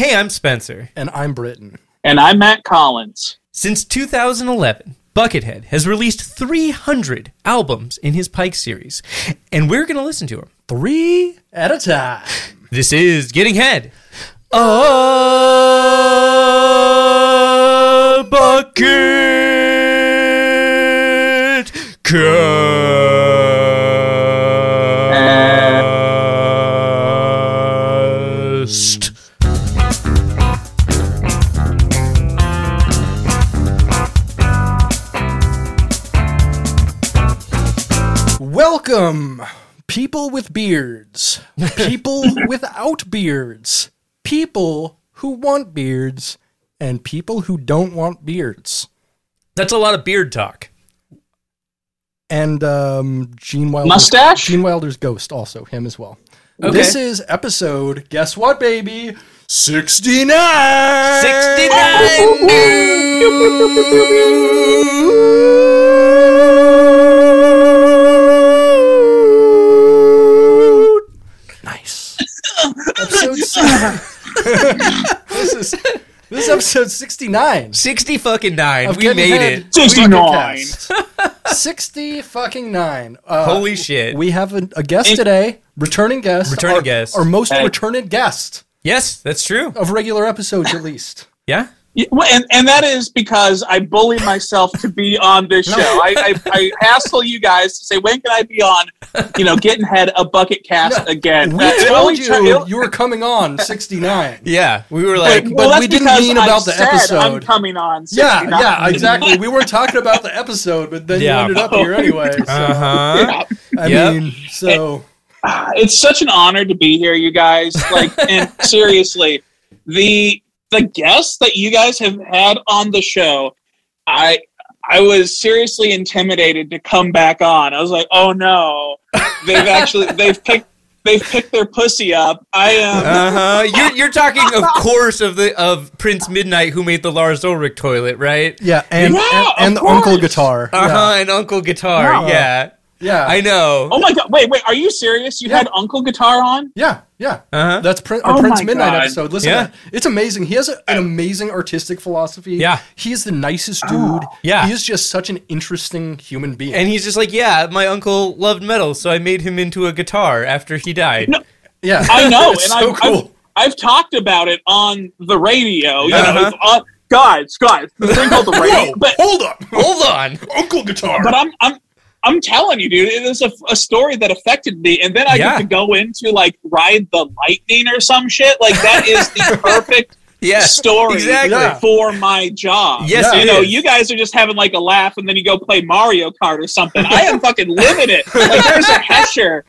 Hey, I'm Spencer. And I'm Britton. And I'm Matt Collins. Since 2011, Buckethead has released 300 albums in his Pike series, and we're going to listen to them. Three at a time. This is Getting Head. A bucket cast. Welcome, people with beards, people without beards, people who want beards, and people who don't want beards. That's a lot of beard talk. And um, Gene Wilder's Mustache? Gene Wilder's ghost, also him as well. Okay. This is episode. Guess what, baby? Sixty 69 nine. episode this is this is episode sixty nine. 60 fucking 9. Of we Getting made Head it. 69. Sixty fucking nine. Uh, Holy shit. We have a, a guest today, returning guest, Returning our, guest. our most Hey. returning guest yes, that's true. of regular episodes, at least. Yeah? Yeah, well, and, and that is because I bully myself to be on this show. I, I, I hassle you guys to say, when can I be on, you know, getting head a bucket cast again? We Uh, told you tur- you were coming on sixty nine. Yeah. We were like, But well, that's we didn't because mean I about the said episode. I'm coming on. Yeah, 69. yeah, exactly. We weren't talking about the episode, but then Yeah. you ended up here anyway. So, uh huh. Yeah. I Yep. mean, so it's such an honor to be here, you guys. Like, and seriously, the the guests that you guys have had on the show, I I was seriously intimidated to come back on. I was like, oh no, they've actually they've picked they've picked their pussy up. I am. Uh huh. You're you're talking, of course, of the of Prince Midnight who made the Lars Ulrich toilet, right? yeah, and Yeah, and, and of the Uncle. Guitar. Uh huh. And Uncle Guitar. Yeah. Yeah. Yeah, I know. Oh my god! Wait, wait. Are you serious? You Yeah. had Uncle Guitar on? yeah, yeah. Uh huh. That's Prin- our Oh Prince Midnight God. episode. Listen, Yeah. it's amazing. He has a, an amazing artistic philosophy. Yeah. he's the nicest dude. Yeah. he is just such an interesting human being. And he's just like, yeah, my uncle loved metal, so I made him into a guitar after he died. No. yeah, I know, it's and so I've, cool. I've, I've talked about it on the radio. You Uh-huh. know, uh, guys, guys, the thing called the radio. But Hold up, Hold on. Uncle Guitar. but I'm I'm I'm telling you, dude, it is a, a story that affected me, and then I Yeah. get to go into like ride the lightning or some shit. Like that is the perfect Yeah. story Exactly. For my job. Yes, you know, is. you guys are just having like a laugh, and then you go play Mario Kart or something. I am fucking living it. Like there's a Hesher.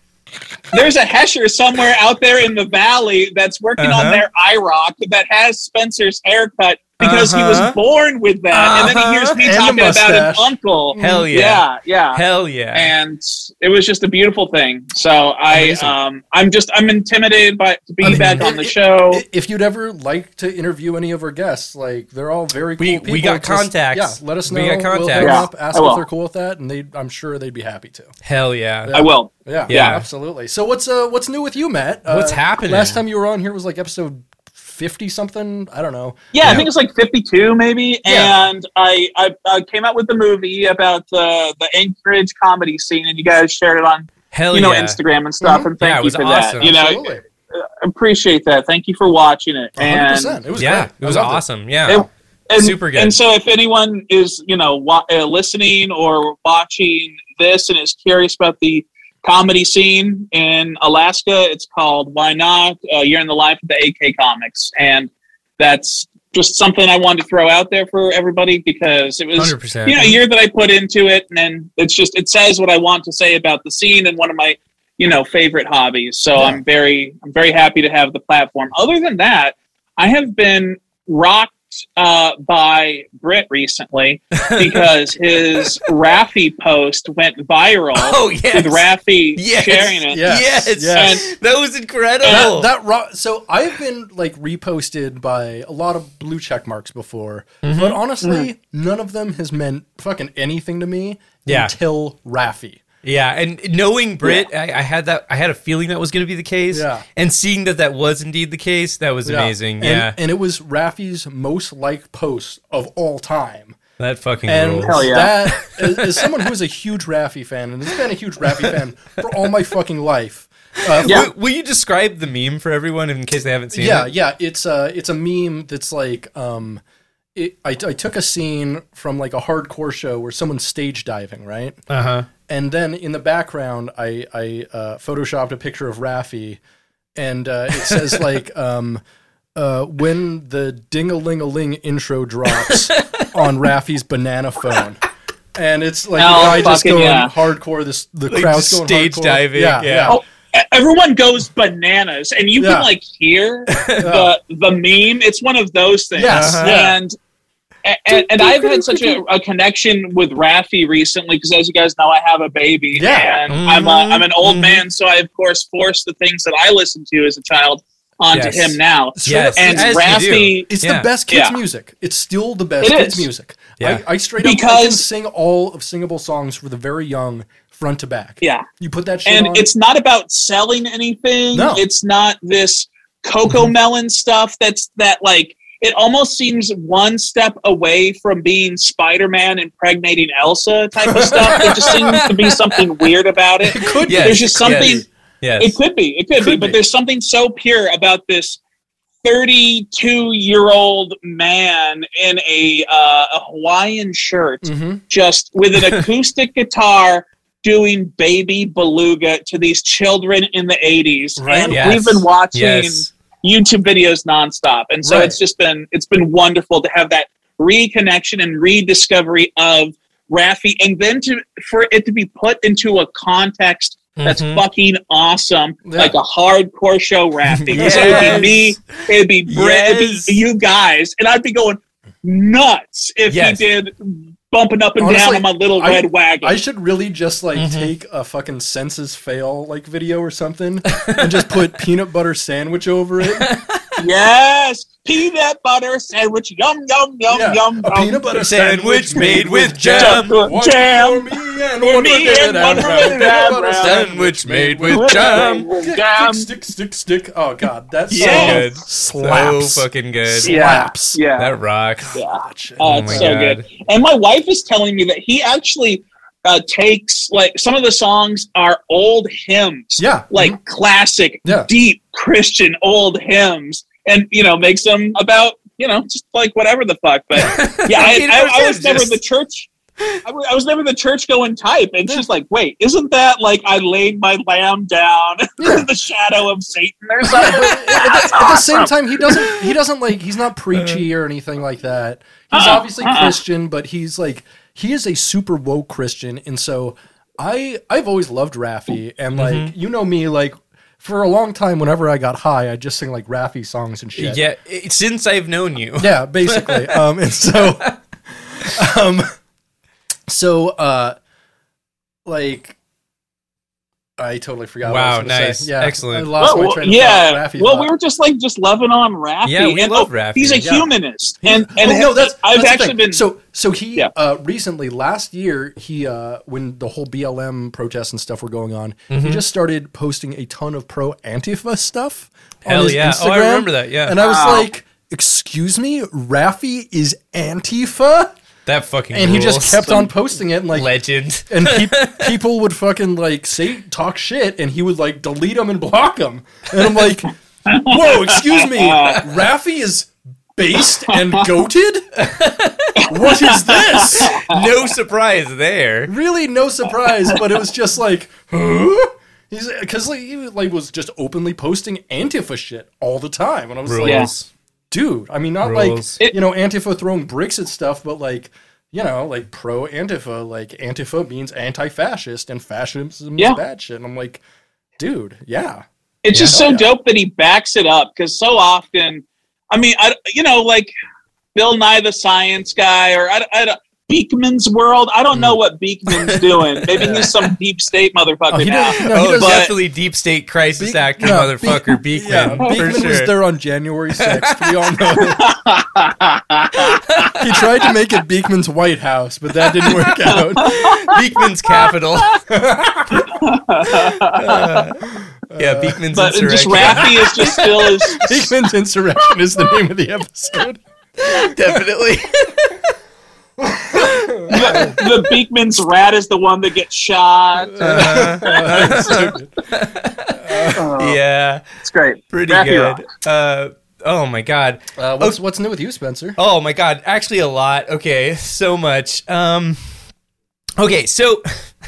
There's a Hesher somewhere out there in the valley that's working Uh-huh. on their IROC that has Spencer's haircut because he Uh-huh. was born with that, and then he hears me Uh-huh. And talking about an uncle. Hell yeah. yeah, yeah. Hell yeah. And it was just a beautiful thing. So I, um, I'm just, I'm intimidated by to be I mean, back on the show. If you'd ever like to interview any of our guests, like they're all very cool We- people. we got Just- contacts. Yeah, let us know. We got We'll hit contacts. Yeah, up, ask I if they're cool with that, and they, I'm sure they'd be happy to. Hell yeah. I will. Yeah, Yeah. absolutely. So what's uh what's new with you, Matt? Uh, What's happening? Last time you were on here was like episode fifty something. I don't know. Yeah, I Yeah. think it's like 52 maybe. Yeah. And I, I, I came out with the movie about the the Anchorage comedy scene, and you guys shared it on Hell you know yeah. Instagram and stuff. Mhm. And thank Yeah, it you was for awesome. that. You know, Absolutely. appreciate that. Thank you for watching it. hundred And percent. It was yeah. great. It was I loved awesome. Yeah. It- and, Super good. And so, if anyone is, you know, wa- uh, listening or watching this and is curious about the comedy scene in Alaska, it's called "Why Not." Uh, You're in the life of the AK Comics, and that's just something I wanted to throw out there for everybody because it was, 100%. you know, a year that I put into it, and then it's just it says what I want to say about the scene and one of my, you know, favorite hobbies. So Yeah. I'm very, I'm very happy to have the platform. Other than that, I have been rocked uh, by Britt recently because his Raffi post went viral Oh, yes. with Raffi Yes. sharing it. Yes. Yes. Yes. That was incredible. That, that ro- so I've been like reposted by a lot of blue check marks before, Mm-hmm. but honestly, none of them has meant fucking anything to me Yeah. until Raffi. Yeah, and knowing Brit, I, I had that. I had a feeling that was going to be the case. Yeah. and seeing that that was indeed the case, that was amazing. And, Yeah, and it was Raffi's most liked post of all time. that fucking And rules. Hell yeah. that, as, as someone who is a huge Raffi fan and has been a huge Raffi fan for all my fucking life. Uh, Yeah. Will, will you describe the meme for everyone in case they haven't seen yeah, it? yeah. It's a it's a meme that's like um, it, I, I took a scene from like a hardcore show where someone's stage diving, right? Uh huh. And then in the background, I I uh, photoshopped a picture of Raffi, and uh, it says like um, uh, when the ding a ling a ling intro drops on Raffi's banana phone. And it's like Oh, the guy just fucking going yeah. hardcore. This the Like crowd's going stage hardcore. diving, Yeah, yeah. yeah. Oh, everyone goes bananas, and you Yeah. can like hear the the meme. It's one of those things, Yes. Uh-huh. and. And, and I've had such a, a connection with Raffi recently because, as you guys know, I have a baby, Yeah. and I'm a, I'm an old Mhm. man, so I of course force the things that I listened to as a child onto Yes. him now. Yes, And as you Raffi, It's Yeah. the best kids Yeah. music. It's still the best It kids is. music. Yeah. I, I straight up I can sing all of singable songs for the very young, front to back. yeah, You put that shit and on. it's not about selling anything. No. It's not this Cocomelon stuff. That's that like it almost seems one step away from being Spider-Man impregnating Elsa type of stuff. There just seems to be something weird about it. it could Yes, There's just something. Yes. yes. It could be. It could, be. Could But there's something so pure about this 32 year old man in a, uh, a Hawaiian shirt, hmm just with an acoustic guitar doing baby beluga to these children in the 80s. Right. And Yes. we've been watching Yes. YouTube videos nonstop. And so Right. it's just been it's been wonderful to have that reconnection and rediscovery of Raffi and then to for it to be put into a context that's Mhm. fucking awesome, Yeah. like a hardcore show Raffi. Because it would be me, it'd be Brett, it'd be you guys, and I'd be going nuts if Yes. he did bumping up and down Honestly, on my little I- red wagon. I should really just like Mhm. take a fucking Sense Fail like video or something and just put peanut butter sandwich over it. yes, peanut butter sandwich, yum yum yum Yeah, yum. a yum. peanut butter Sandwich made with jam. jam. One Jam. for me and one for and Dad one for Peanut butter Sandwich made with jam. Jam. Stick, stick, stick, stick. Oh god, that's So Yeah. good. slaps. So fucking good. Yeah, Slaps. yeah. That rocks. Yeah. Shit. Oh, Oh it's my so God. good. And my wife is telling me that he actually uh, takes like some of the songs are old hymns, Yeah. like classic, Yeah. deep Christian old hymns, and you know makes them about you know just like whatever the fuck. But yeah, I, I, I was never the church. I was never the church going type, and she's like, "Wait, isn't that like I laid my lamb down in the shadow of Satan or something?" at the same time, he doesn't. He doesn't like. He's not preachy or anything like that. He's Uh-uh, obviously uh-uh. Christian, but he's like he is a super woke Christian, and so I I've always loved Raffi, and like Mm-hmm. you know me, like for a long time, whenever I got high, I just sing like Raffi songs and shit. Yeah, it- since I've known you. Yeah, basically. um, and so, um, so, uh, like, I totally forgot. Wow, what I was nice. Say. Yeah, Excellent. I lost Well, my well, train of yeah. thought. Raffi well, thought. we were just like just loving on Raffi. Yeah, we and, love oh, Raffi. He's a Yeah. humanist, and Oh, and no, that's, I've that's actually been so so he Yeah. uh recently last year he uh when the whole BLM protests and stuff were going on Mm-hmm. he just started posting a ton of pro Antifa stuff on his yeah. Instagram, Oh, I remember that. Yeah. and I was Wow. like excuse me Raffi is Antifa that fucking and he just rules. kept on posting it and like legend. and pe- people would fucking like say talk shit and he would like delete them and block them and i'm like whoa excuse me raffi is based and goated what is this no surprise there. really no surprise but it was just like huh? he's because like he like was just openly posting antifa shit all the time and i was like Rules. Dude i mean not Rules. like you know antifa throwing bricks at stuff but like you know like pro antifa like antifa means anti-fascist and fascism Yeah. is bad shit and i'm like dude yeah it's just so Yeah. dope that he backs it up because so often, I mean, I you know like Bill Nye the Science Guy or I, I don't- Beakman's world. I don't know what Beakman's doing. Maybe he's some deep state motherfucker Oh, he now. did- no, he oh, does- but- definitely deep state crisis Beek- actor no, motherfucker Beek- Beakman Yeah, for Beakman was there on January 6th. We all know. he tried to make it Beakman's White House, but that didn't work out. Beakman's capital. Uh, yeah, Beakman's But just insurrection. Raffi is just still his. Beakman's Insurrection is the name of the episode. Definitely. The, the Beakman's rat is the one that gets shot. Oh, yeah, it's great. pretty Raffi good. Uh, oh my god. Uh, what's, what's new with you, Spencer? Oh my god, actually a lot. Okay, so much. Um Okay, so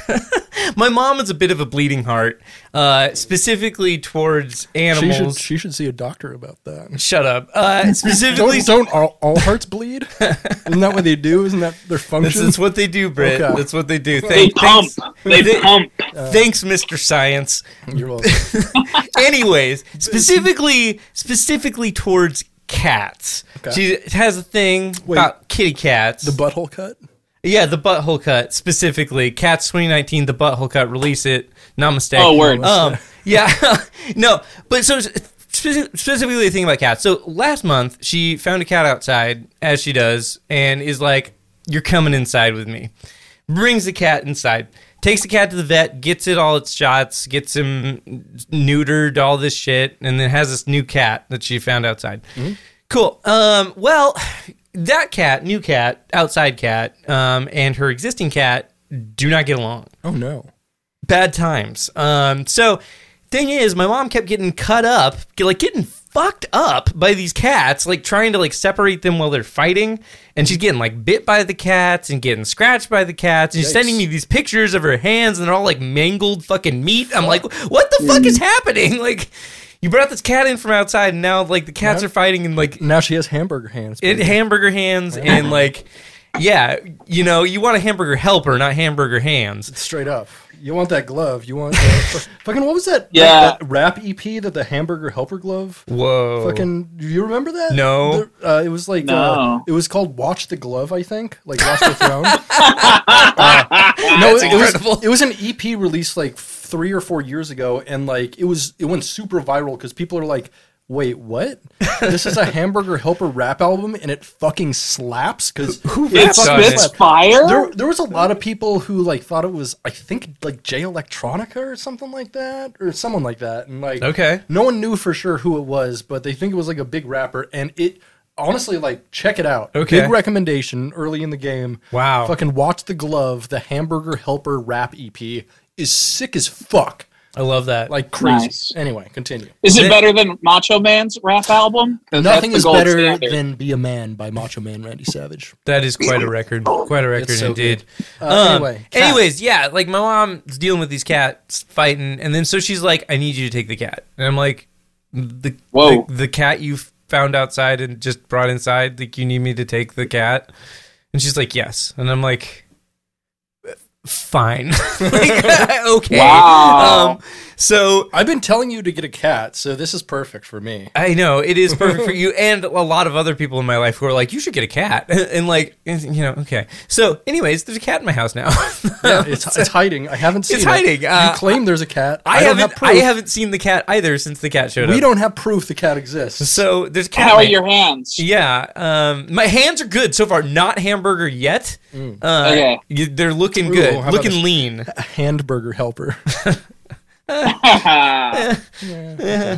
my mom is a bit of a bleeding heart, uh, specifically towards She animals. should, she should see a doctor about that. Shut up. Uh, specifically, Don't, don't all, all hearts bleed? Isn't that what they do? Isn't that their this function? is what they do, Britt. Okay. That's what they do. They pump. thanks, They They- pump. thanks, Mr. Science. You're welcome. Anyways, specifically, specifically towards cats. Okay. She has a thing Wait. about kitty cats. The butthole cut? Yeah, the butthole cut specifically. Cats 2019, the butthole cut. Release it. Namaste. Oh, word. Um, yeah, no, but so specifically the thing about cats. So last month she found a cat outside, as she does, and is like, "You're coming inside with me." Brings the cat inside. Takes the cat to the vet, gets it all its shots, gets him neutered, all this shit, and then has this new cat that she found outside. Cool. Um, well, that cat, new cat, outside cat, um, and her existing cat do not get along. Oh, no. Bad times. Um, so thing is, my mom kept getting cut up, like getting fucked up by these cats, like trying to like separate them while they're fighting, and she's getting like bit by the cats and getting scratched by the cats, and she's Yikes. sending me these pictures of her hands, and they're all like mangled fucking meat. I'm like, what the fuck is happening? Like. You brought this cat in from outside, and now like the cats Yeah. are fighting, and like Now she has hamburger hands. it hamburger hands and like yeah you know you want a hamburger helper not hamburger hands Straight up. You want that glove. You want uh, fucking what was that? Yeah. That, that rap EP that the hamburger helper glove? whoa Fucking, do you remember that? No. The- uh, it was like uh, it was called Watch the Glove, I think, like Watch the Throne. Uh, no, it, it was it was an EP released like three or four years ago, and like it was it went super viral because people are like. Wait, what? This is a hamburger helper rap album, and it fucking slaps because It done spits it? fire. there, there was a lot of people who like thought it was I think like Jay Electronica or something like that or someone like that and like Okay. no one knew for sure who it was but they think it was like a big rapper and it honestly like check it out Okay. big recommendation early in the game Wow. fucking watch the glove the hamburger helper rap EP is sick as fuck i love that. Like crazy. Nice. anyway continue. Is it Then- better than Macho Man's rap album? nothing is better standard. than Be a Man by Macho Man Randy Savage. That is quite a record. Quite a record so indeed. Uh, Um, anyway cat. anyways yeah like my mom's dealing with these cats fighting and then so she's like i need you to take the cat. And i'm like the Whoa. the, the cat you found outside and just brought inside like you need me to take the cat? And she's like yes. And i'm like fine like, okay Wow. um so I've been telling you to get a cat so this is perfect for me I know it is perfect for you and a lot of other people in my life who are like, you should get a cat, and like, you know, okay. So, anyways, there's a cat in my house now. Yeah, it's, it's hiding. I haven't seen It's it. hiding. Uh, you claim there's a cat. I, I, don't haven't, have proof. I haven't seen the cat either since the cat showed we up. We don't have proof the cat exists. So there's a cat. How in are your hands? Yeah, um, my hands are good so far. Not hamburger yet. Uh, Okay. they're looking Ooh, good, looking a- lean. A hamburger helper. yeah.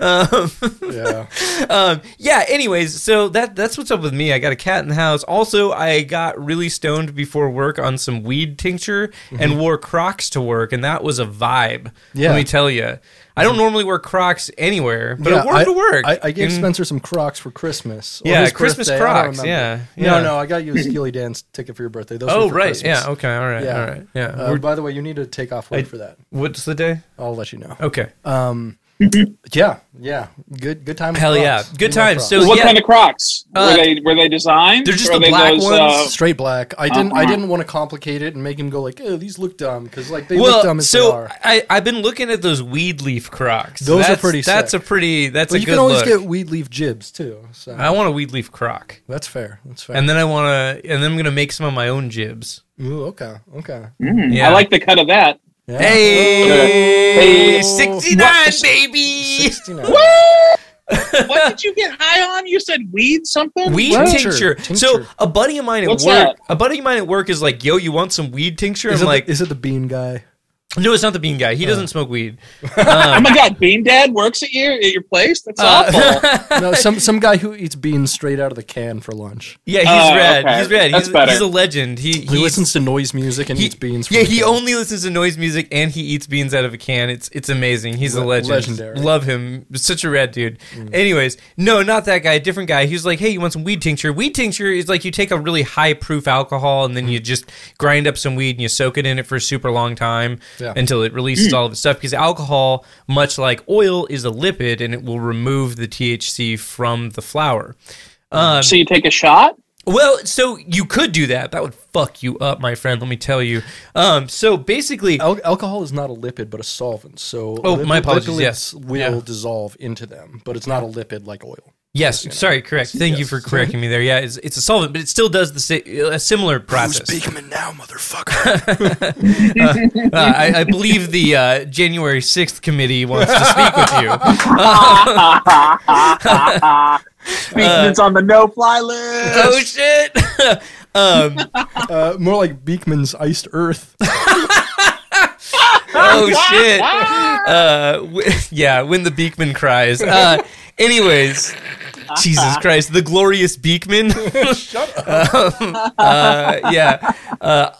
um, yeah. Anyways, so that that's what's up with me. I got a cat in the house. Also, I got really stoned before work on some weed tincture and wore Crocs to work, and that was a vibe. Mm-hmm. Yeah. Let me tell you. I don't normally wear Crocs anywhere, but I wore them to work. I, I gave And- Spencer some Crocs for Christmas. Yeah, Christmas birthday, Crocs, yeah, yeah. No, no, I got you a Steely Dan's ticket for your birthday. Those Oh were right, Christmas. yeah, okay, all right, Yeah. all right, yeah. Uh, by the way, you need to take off work I- for that. What's the day? I'll let you know. Okay. Um, Yeah, yeah. Good good time. Hell yeah. Crocs. Good We love times. So- what yeah. kind of Crocs Uh, were they? Were they designed? they're just the black those, ones. uh, straight black. I didn't. I Uh-huh. didn't want to complicate it and make him go like, "Oh, these look dumb," because like they look dumb as they so are. I I've been looking at those weed leaf Crocs. Those are That's- pretty That's sick. a pretty. That's But a you good can always look. get weed leaf jibs too. So I want a weed leaf Croc, that's fair. That's fair. and then I want to, and then I'm gonna make some of my own jibs. Ooh, okay, okay. mm, Yeah. I like the cut of that. Yeah. Hey, Oh. 69, What? baby. 69. what did you get high on? You said weed something. Weed tincture. Tincture. So a buddy of mine at What's work, that? a buddy of mine at work is like, "Yo, you want some weed tincture?" Is I'm it, like, the, is it the bean guy? "No, it's not the bean guy. He doesn't smoke weed." Oh my god, Bean Dad works at your at your place. That's awful. Uh, No, some some guy who eats beans straight out of the can for lunch. yeah, he's Oh, red. okay. He's red. That's he's, better. He's a legend. He He he listens to noise music and he, eats beans. From yeah, the he can. only listens to noise music and he eats beans out of a can. It's it's amazing. He's a Le- legend. legendary. Mm. Love him. Such a rad dude. Anyways, no, not that guy. Different guy. He's like, hey, you want some weed tincture? Weed tincture is like you take a really high proof alcohol and then you just grind up some weed and you soak it in it for a super long time Yeah. until it releases all of its stuff. Because alcohol, much like oil, is a lipid and it will remove the THC from the flower. Um, so you take a shot. well, so you could do that. That would fuck you up, my friend. Let me tell you. Um, so basically, Al- alcohol is not a lipid, but a solvent. So Oh, my apologies, lipids yes. will Yeah. dissolve into them, but it's not a lipid like oil. Yes, sorry, correct. Thank you for correcting me there. Yeah, it's, it's a solvent, but it still does the sa- a similar process. Beakman now, motherfucker? Uh, I, I believe the uh, January sixth committee wants to speak with you. Beakman's on the no fly list. Oh shit! um, uh, more like Beakman's iced earth. oh shit! Uh, w- yeah, when the Beakman cries. Anyways, Jesus Christ, the glorious Beakman. Shut up. um, uh, yeah. Uh,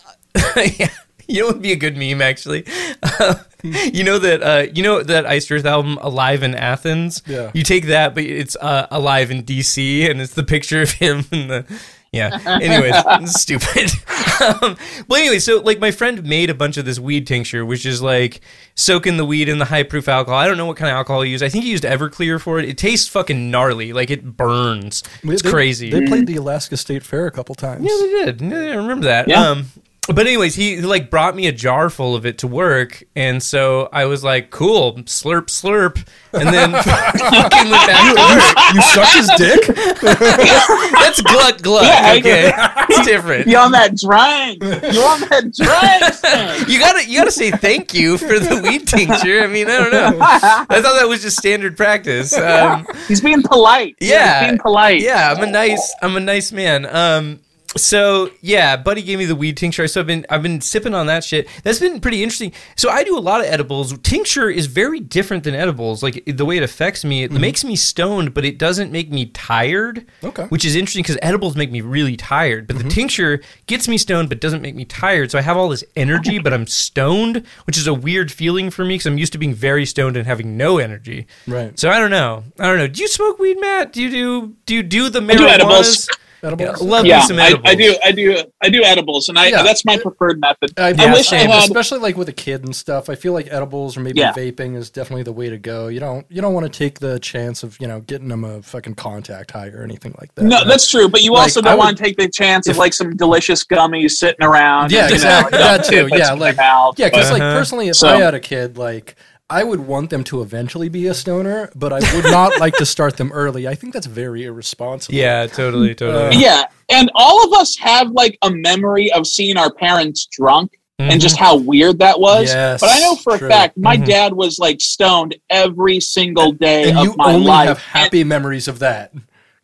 yeah. You know what would be a good meme actually? you know that uh, you know that Iced Earth album "Alive in Athens." Yeah. You take that, but it's uh, "Alive in DC," and it's the picture of him in the. Yeah. Anyways, stupid. um, well, anyway, so like my friend made a bunch of this weed tincture, which is like soaking the weed in the high proof alcohol. I don't know what kind of alcohol he used. I think he used Everclear for it. It tastes fucking gnarly. Like it burns. It's They- crazy. They played the Alaska State Fair a couple times. Yeah, they did. Yeah, I remember that. Yeah. Um, but anyways, he like brought me a jar full of it to work, and so I was like, "Cool, slurp, slurp," and then fucking went back to work. You suck his dick? That's gluck gluck. Yeah, okay, it's different. You on that drink? You on that drink? You gotta you gotta say thank you for the weed tincture. I mean, I don't know. I thought that was just standard practice. Um, He's being polite. Yeah. He's being polite. yeah, I'm a nice I'm a nice man. Um so yeah, buddy gave me the weed tincture. So I've been I've been sipping on that shit. That's been pretty interesting. So I do a lot of edibles. Tincture is very different than edibles. Like the way it affects me, it mm-hmm. makes me stoned, but it doesn't make me tired. Okay. Which is interesting because edibles make me really tired, but the mm-hmm. tincture gets me stoned but doesn't make me tired. So I have all this energy, but I'm stoned, which is a weird feeling for me because I'm used to being very stoned and having no energy. Right. So I don't know. I don't know. Do you smoke weed, Matt? Do you do do you do the do marijuana? edibles. Edibles? Yeah, love Yeah, me some I, edibles. I do. I do. I do edibles, and I Yeah. that's my preferred method. I, Yeah, wish I had- especially like with a kid and stuff. I feel like edibles or maybe Yeah. vaping is definitely the way to go. You don't you don't want to take the chance of you know getting them a fucking contact high or anything like that. No, You know? that's true. But you Like, also I don't would- want to take the chance if- of like some delicious gummies sitting around. Yeah, you exactly. and That too. Yeah, like- mouth, yeah. Because like Uh-huh. personally, if So- I had a kid, like I would want them to eventually be a stoner, but I would not like to start them early. I think that's very irresponsible. Yeah, totally, totally. Uh, yeah, and all of us have like a memory of seeing our parents drunk. Mhm. And just how weird that was. Yes, but I know for true. a fact my Mhm. dad was like stoned every single day and of you my only life. have happy memories of that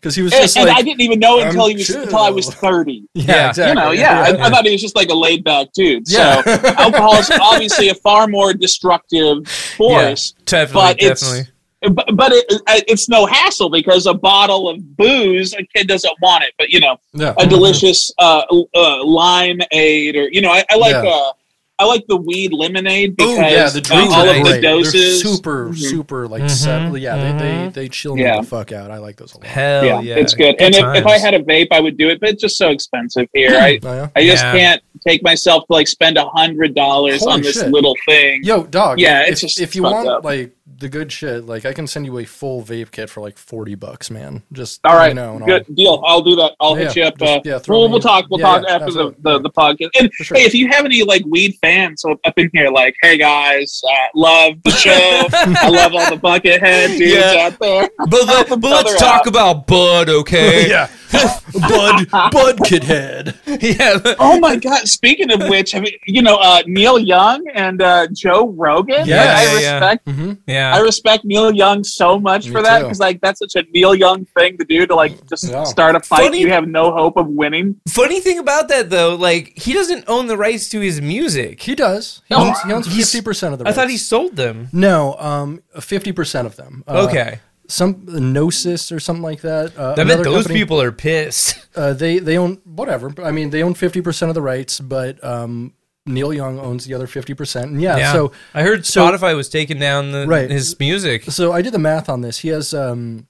because he was and, just and like, I didn't even know it I'm until he was chill. until I was thirty. yeah, Yeah. exactly. You know, yeah, I, I thought he was just like a laid back dude. Yeah. So alcohol is obviously a far more destructive force. definitely, but it's- but, but it, it's no hassle because a bottle of booze a kid doesn't want it but you know yeah. a delicious uh, uh limeade or you know i, I like Yeah. uh i like the weed lemonade because yeah, the uh, all are of the great. They're doses super, Mhm. super like Mhm, set- Yeah, they, they mhm. they chill me the fuck out. I like those a lot. Hell yeah, yeah, it's good, and if, if i had a vape i would do it but it's just so expensive here i Oh, yeah? i just Yeah. can't take myself to like spend a hundred dollars on this shit. little thing Yo, dog. Yeah, if, it's just if you want up. like the good shit. Like I can send you a full vape kit for like forty bucks, man. Just All right, you know, and good deal. I'll do that. I'll Yeah, hit you up. just- uh, yeah, throw we'll, we'll talk. We'll yeah, talk yeah, after the, the, the podcast. And sure. hey, if you have any like weed fans up up in here, like, hey guys, uh, love the show. I love all the buckethead dudes Yeah. out there. But, let, but let's talk out. about Bud, okay? yeah, Bud Bud Kid Head. yeah. Oh my god! Speaking of which, have you, you know uh, Neil Young and uh, Joe Rogan? Yeah, Like, I yeah, yeah. respect. hmm Yeah. I respect Neil Young so much Me for that because like that's such a Neil Young thing to do to like just Yeah. start a fight Funny- you have no hope of winning. Funny thing about that though, like he doesn't own the rights to his music. He does. He Oh, owns, he owns fifty percent of the. I thought he sold them. no, um, fifty percent of them. Uh, okay. Some Gnosis or something like that. Uh, I bet those company- people are pissed. Uh, they they own whatever. I mean, they own fifty percent of the rights, but um, Neil Young owns the other fifty percent. And yeah, so I heard so- Spotify was taking down the, Right. his music. so I did the math on this. He has um,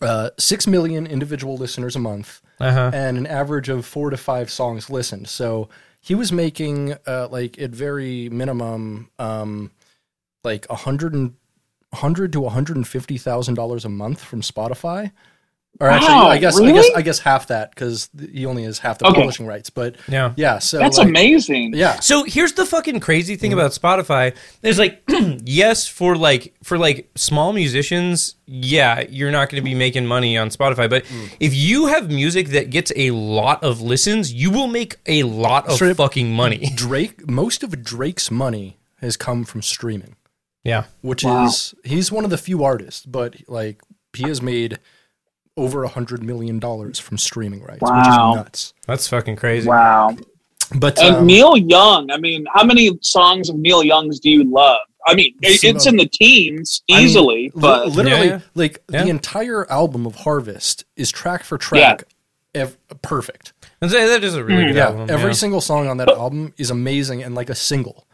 uh, six million individual listeners a month. Uh-huh. and an average of four to five songs listened. So he was making uh, like at very minimum um, like a hundred and hundred to one hundred and fifty thousand dollars a month from Spotify. Or actually, Wow, I guess I guess I guess half that because he only has half the Okay. publishing rights. But Yeah. yeah, so That's like, amazing. Yeah, So here's the fucking crazy Mm-hmm. thing about Spotify. There's like yes for like for like small musicians, yeah, you're not going to be making money on Spotify, but Mm. if you have music that gets a lot of listens, you will make a lot of Straight fucking money. Drake. Most of Drake's money has come from streaming. Yeah. which Wow. is he's one of the few artists, but like he has made over a hundred million dollars from streaming rights, Wow. which is nuts. That's fucking crazy. Wow. But And um, Neil Young, I mean, how many songs of Neil Young's do you love? I mean, it- Some it's in the teens I mean, easily, but literally, Yeah, yeah. like Yeah. the entire album of Harvest is track for track, ev- perfect. And that is a really Mm. good Yeah, album. every yeah. single song on that album is amazing and like a single.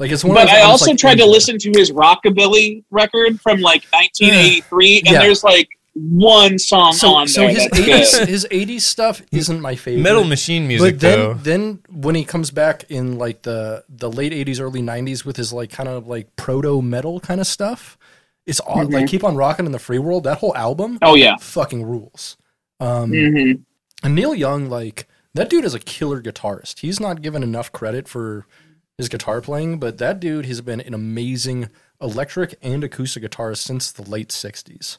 Like it's one. but of those I also like, tried to listen to his rockabilly record from like 1983, and Yeah. there's like one song So, on so there his that's eighties good. his eighties stuff isn't my favorite. Metal Machine music but then though. then when he comes back in like the the late 80s early 90s with his like kind of like proto metal kind of stuff it's all like keep on rocking in the free world that whole album Oh yeah. fucking rules um hmm and neil young like that dude is a killer guitarist he's not given enough credit for his guitar playing but that dude has been an amazing electric and acoustic guitarist since the late 60s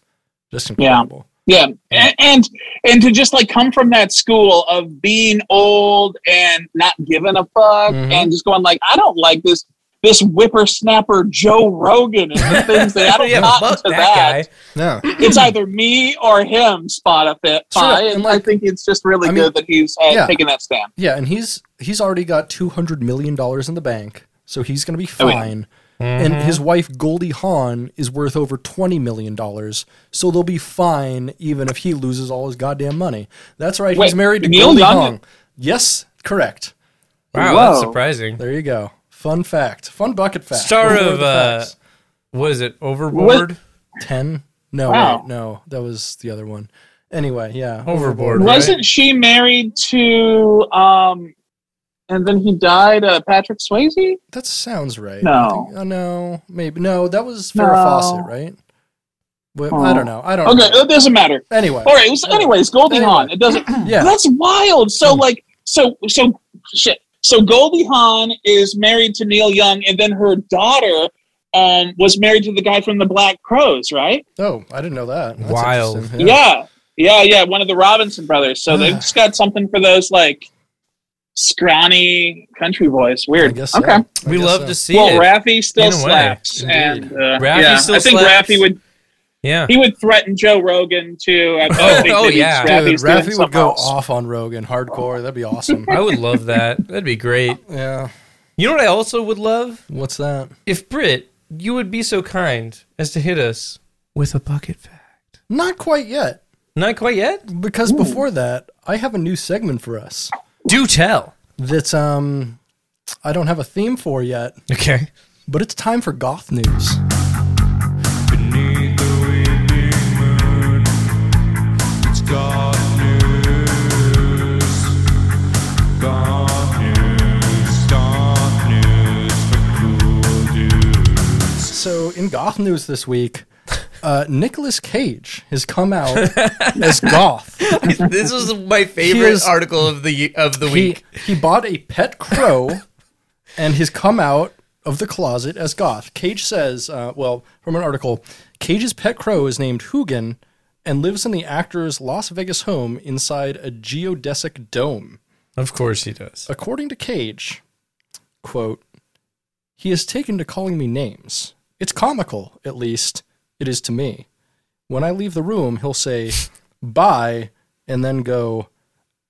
just incredible. Yeah, and, and and to just like come from that school of being old and not giving a fuck, Mhm. and just going like, I don't like this this whippersnapper Joe Rogan and the things that I don't yeah, cotton to that, that. guy. yeah It's either me or him. Spotify, Sure, and, and, I think it's just really I mean, good that he's uh, yeah. taking that stand. Yeah, and he's he's already got two hundred million dollars in the bank, so he's going to be Oh, yeah. fine. And his wife Goldie Hawn is worth over twenty million dollars, so they'll be fine even if he loses all his goddamn money. That's right. Wait, he's married to Neil Goldie Hawn. Yes, correct. Wow, Whoa. that's surprising. There you go. Fun fact. Fun bucket fact. Star Before of uh, what is it? Overboard. ten. No, Wow. wait, no, that was the other one. Anyway, yeah, Overboard. Wasn't she married to um, and then he died, uh, Patrick Swayze? That sounds right. No. Think- uh, no, maybe no. That was Farrah No. Fawcett, right? But, I Oh. don't know. I don't. Know. Okay, know. it doesn't matter. Anyway, All right. So anyways, Goldie Anyway. Hawn. It doesn't. yeah. That's wild. So like, so so shit. So Goldie Hawn is married to Neil Young, and then her daughter um, was married to the guy from the Black Crowes, right? Oh, I didn't know that. That's Wild. interesting. Yeah. yeah, yeah, One of the Robinson brothers. So they've just got something for those like scrawny country boys. I Weird. guess so. Okay. I We guess love so. to see Well, it. Raffi still In way. slaps, and uh, Raffi yeah, still I think slaps. Raffi would yeah. he would threaten Joe Rogan too. I, I Oh, oh, yeah. Dude, Raffi's Raffi would go else. off on Rogan hardcore. That'd be awesome. I would love that. That'd be great. yeah. You know what I also would love? What's that? If Britt, you would be so kind as to hit us with a bucket fact. Not quite yet, Not quite yet. because before that, I have a new segment for us. Do tell. That's um, I don't have a theme for yet, Okay. but it's time for goth news. In goth goth news this week. Uh, Nicolas Cage has come out as goth. this was my favorite is- article of the of the He, week. he bought a pet crow and has come out of the closet as goth. Cage says, uh, well, from an article, Cage's pet crow is named Hugin and lives in the actor's Las Vegas home inside a geodesic dome. Of course he does. According to Cage, quote, he has taken to calling me names. It's comical, at least it is to me. When I leave the room, he'll say, bye, and then go,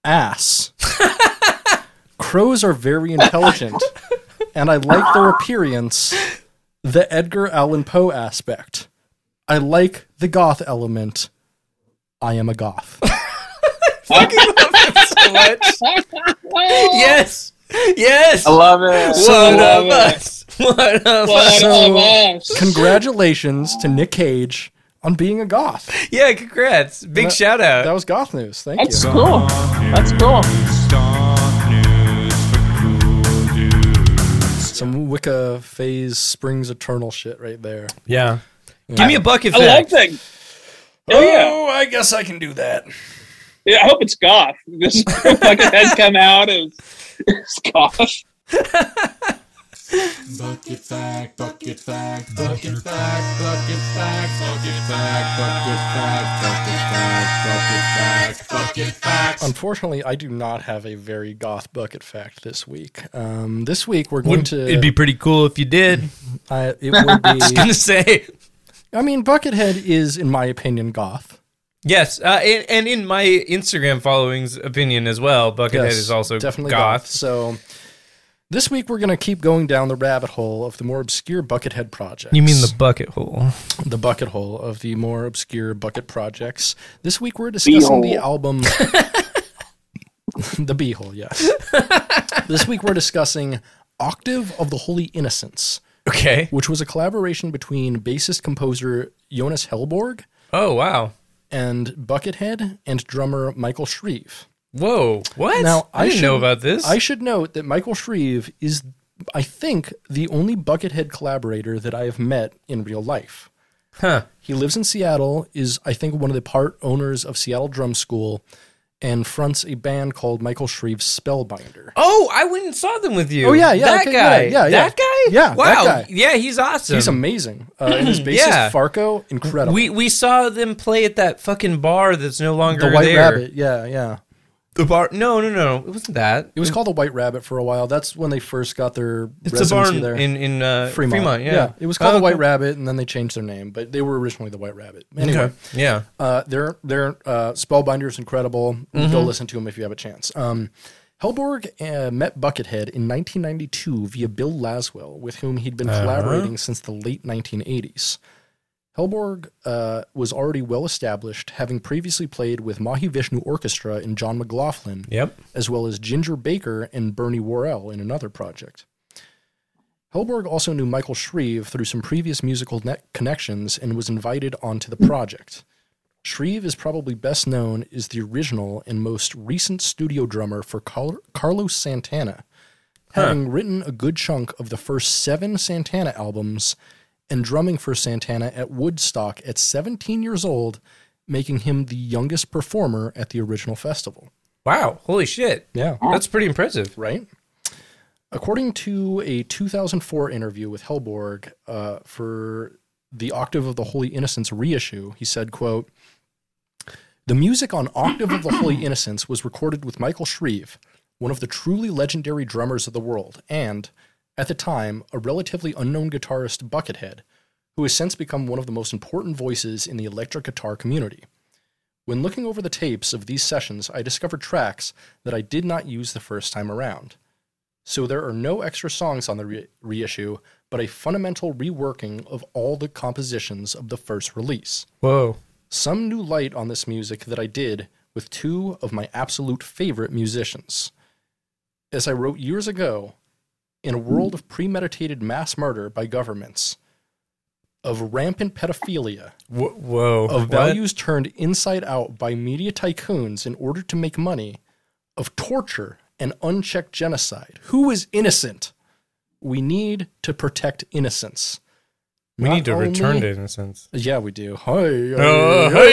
ass. Crows are very intelligent, and I like their appearance, the Edgar Allan Poe aspect. I like the goth element. I am a goth. so much. yes. Yes. I love it. I One love of it. us. One of us. So- of. Congratulations to Nick Cage on being a goth. Yeah, congrats. Big That- shout out. That was goth news. Thank That's you. cool. That's cool. Stock news for cool. Some Wicca Phase Springs Eternal shit right there. yeah. Give me a bucket I love fact. that. Oh yeah. Oh, I guess I can do that. Yeah, I hope it's goth. This fucking head come out as, as goth. Bucket fact, bucket fact, bucket fact, bucket fact, bucket fact, bucket fact, bucket fact, bucket fact, bucket fact. Unfortunately, I do not have a very goth bucket fact this week. Um, this week we're going Would, to. it'd be pretty cool if you did. I, it would be. I was gonna say I mean, Buckethead is, in my opinion, goth. Yes, uh, and, and in my Instagram following's opinion as well, Buckethead Yes, is also definitely goth. So this week we're going to keep going down the rabbit hole of the more obscure Buckethead projects. You mean the bucket hole? the bucket hole of the more obscure bucket projects. This week we're discussing the album The Beehole, yes. this week we're discussing Octave of the Holy Innocents, Okay. which was a collaboration between bassist composer Jonas Hellborg Oh wow. And Buckethead and drummer Michael Shrieve. Whoa. What? Now, I, I didn't know about this. I should note that Michael Shrieve is, I think, the only Buckethead collaborator that I have met in real life. huh. He lives in Seattle, is, I think, one of the part owners of Seattle Drum School, and fronts a band called Michael Shrieve's Spellbinder. Oh, I went and saw them with you. Oh, yeah, yeah, That okay, guy. yeah, yeah, yeah. That guy. Yeah, Wow. guy. Yeah, he's awesome. He's amazing. Uh, and his bassist, Yeah. Farco, incredible. We we saw them play at that fucking bar that's no longer the White there. Rabbit, yeah, yeah. The bar? No, no, no. It wasn't that. It was called the White Rabbit for a while. That's when they first got their It's a residency bar there. in in uh, Fremont. Fremont. yeah. it was called the White cool. Rabbit, and then they changed their name, but they were originally the White Rabbit. Anyway, Okay. Yeah. Uh, their their uh, Spellbinder is incredible. Go Mm-hmm. listen to them if you have a chance. Um, Hellborg uh, met Buckethead in 1992 via Bill Laswell, with whom he'd been Uh-huh. collaborating since the late 1980s. Hellborg uh, was already well established, having previously played with Mahavishnu Orchestra and John McLaughlin, Yep. as well as Ginger Baker and Bernie Worrell in another project. Hellborg also knew Michael Shrieve through some previous musical net connections and was invited onto the project. Shrieve is probably best known as the original and most recent studio drummer for Car- Carlos Santana, having written a good chunk of the first seven Santana albums and drumming for Santana at Woodstock at 17 years old, making him the youngest performer at the original festival. Wow. Holy shit. Yeah. That's pretty impressive. right? According to a 2004 interview with Hellborg uh, for the Octave of the Holy Innocents reissue, he said, quote, The music on Octave of the Holy Innocents was recorded with Michael Shrieve, one of the truly legendary drummers of the world, and, at the time, a relatively unknown guitarist, Buckethead, who has since become one of the most important voices in the electric guitar community. When looking over the tapes of these sessions, I discovered tracks that I did not use the first time around. So there are no extra songs on the re- reissue, but a fundamental reworking of all the compositions of the first release. Whoa. Some new light on this music that I did with two of my absolute favorite musicians. As I wrote years ago, in a world of premeditated mass murder by governments, of rampant pedophilia, Wh- Whoa. of What? values turned inside out by media tycoons in order to make money, of torture and unchecked genocide. Who is innocent? We need to protect innocence. We Not need to return to innocence. Yeah, we do. Hi. Oh, hi,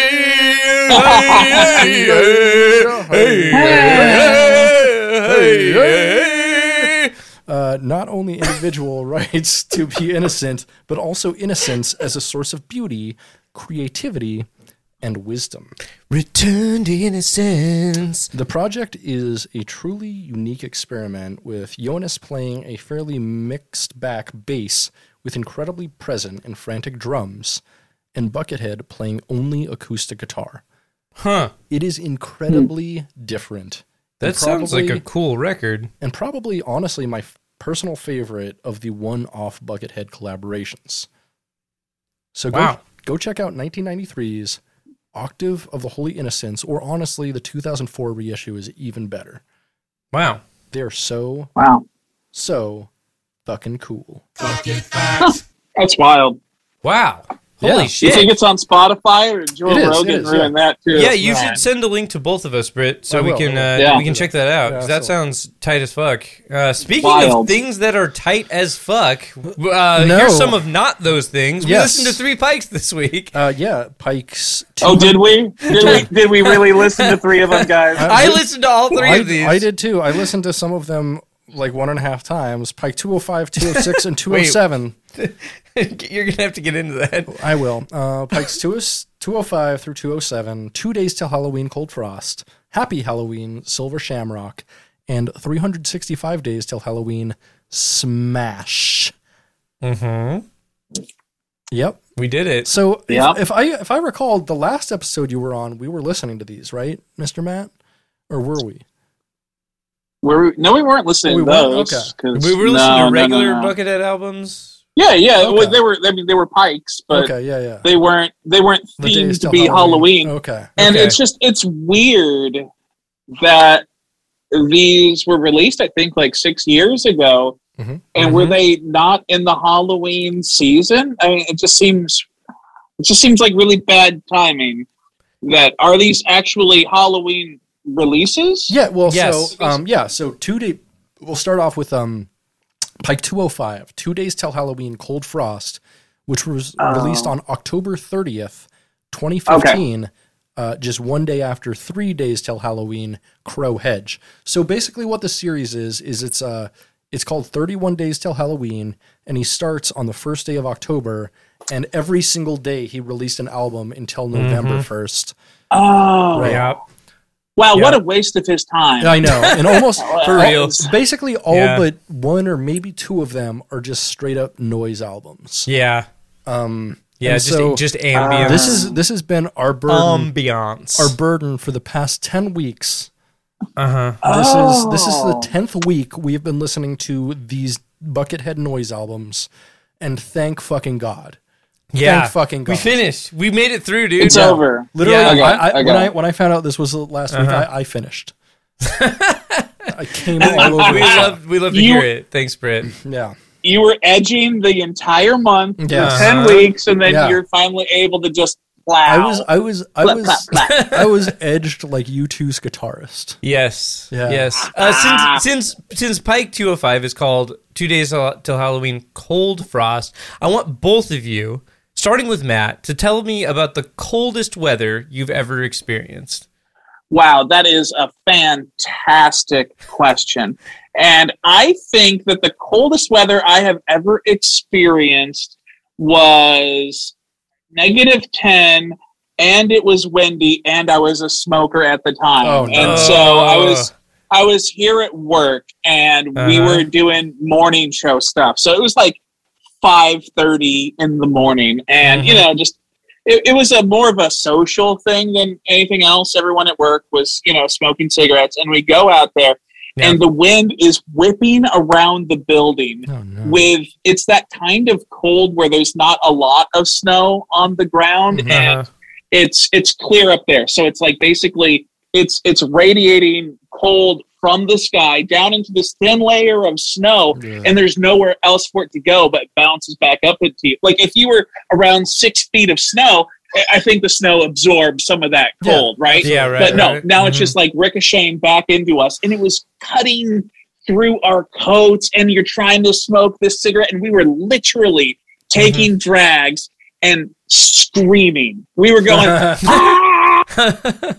hey, hey, hey, hey, hey, hey. Uh, not only individual rights to be innocent, but also innocence as a source of beauty, creativity, and wisdom. Return to innocence. The project is a truly unique experiment with Jonas playing a fairly mixed back bass with incredibly present and frantic drums, and Buckethead playing only acoustic guitar. Huh. It is incredibly different. That and sounds like a cool record. and probably honestly my f- personal favorite of the one-off Buckethead collaborations. So go Wow. go check out 1993's Octave of the Holy Innocents, or honestly, the 2004 reissue is even better. Wow. They're so Wow, so fucking cool. Bucket facts. that's wild. Wow. Holy Yeah. You think it's on Spotify or Joe It is, it Rogan is, ruined that too? Yeah, you Man. should send a link to both of us, Britt, so I we will, can uh. Yeah. we can check that out. Yeah, that sounds tight as fuck. Uh, speaking Wild. of things that are tight as fuck, uh, No. here's some of not those things. We listened to Three Pikes this week. Uh, yeah, Pikes. Oh, did we? Did we? Did we really listen to three of them, guys? I listened to all three I, of these. I did too. I listened to some of them like one and a half times. Pike 205, 206, and 207. You're gonna have to get into that. I will. Uh, Pikes 20 205 through 207, Two Days Till Halloween Cold Frost, Happy Halloween Silver Shamrock, and 365 Days Till Halloween Smash. Mm-hmm. Yep. We did it. So if, Yeah. if I if I recall the last episode you were on, we were listening to these, right, Mr. Matt? Or were we? Were we, no, we weren't listening we to those. Okay. We were listening no, to no, regular no. Buckethead albums. Yeah, yeah. Okay. They were. I mean, they were pikes, but okay, yeah, yeah. they weren't. They weren't themed to be Halloween. Okay. And Okay. it's just it's weird that these were released. I think like six years ago, Mhm. and were Mhm. they not in the Halloween season? I mean, it just seems it just seems like really bad timing. That are these actually Halloween releases? Yeah, well, Yes. so um, yeah, so two day. We'll start off with um, Pike two hundred five, two days till Halloween, Cold Frost, which was released on October thirtieth, twenty fifteen. Uh, just one day after three days till Halloween, Crow Hedge. So basically, what the series is is it's uh it's called Thirty One Days Till Halloween, and he starts on the first day of October, and every single day he released an album until November first. Oh, Right. Yeah. Wow! What a waste of his time. I know, and almost For all- real. Basically, all Yeah. but one or maybe two of them are just straight up noise albums. Yeah. Um, Yeah. Just so just ambience. this is this has been our burden, ambiance. our burden for the past ten weeks. uh huh. This is this is the Oh. tenth week we've been listening to these Buckethead noise albums, and thank fucking god, Yeah. thank fucking god. We finished. We made it through, dude. it's over. Literally, Yeah. I got it, I, I, I when I when I found out this was last week, Uh-huh. I, I finished. I came all over. we love we love to You- hear it. Thanks, Britt. Yeah. You were edging the entire month for Yes. ten Uh-huh. weeks, and then Yeah. you're finally able to just plow. I was I was I Plap, was plap, plap. I was edged like U2's guitarist. Yes. Yeah. Yes. Uh, since since since Pike 205 is called Two Days Till Till Halloween Cold Frost, I want both of you, starting with Matt, to tell me about the coldest weather you've ever experienced. Wow, that is a fantastic question. And I think that the coldest weather I have ever experienced was negative 10 and it was windy and I was a smoker at the time. Oh, no. And so I was I was here at work and we Uh-huh. were doing morning show stuff. So it was like 5:30 in the morning and you Mhm. know just it, it was a more of a social thing than anything else. Everyone at work was, you know, smoking cigarettes, and we go out there, Yeah. and the wind is whipping around the building. Oh no. With it's that kind of cold where there's not a lot of snow on the ground, Mhm. and it's it's clear up there. So it's like basically it's it's radiating cold from the sky down into this thin layer of snow Yeah. and there's nowhere else for it to go but bounces back up into you. Like if you were around six feet of snow, I- think the snow absorbs some of that Yeah. cold, right? Yeah, right. but no, right. now it's Mhm. just like ricocheting back into us, and it was cutting through our coats. And you're trying to smoke this cigarette, and we were literally taking drags and screaming. We were going, ah!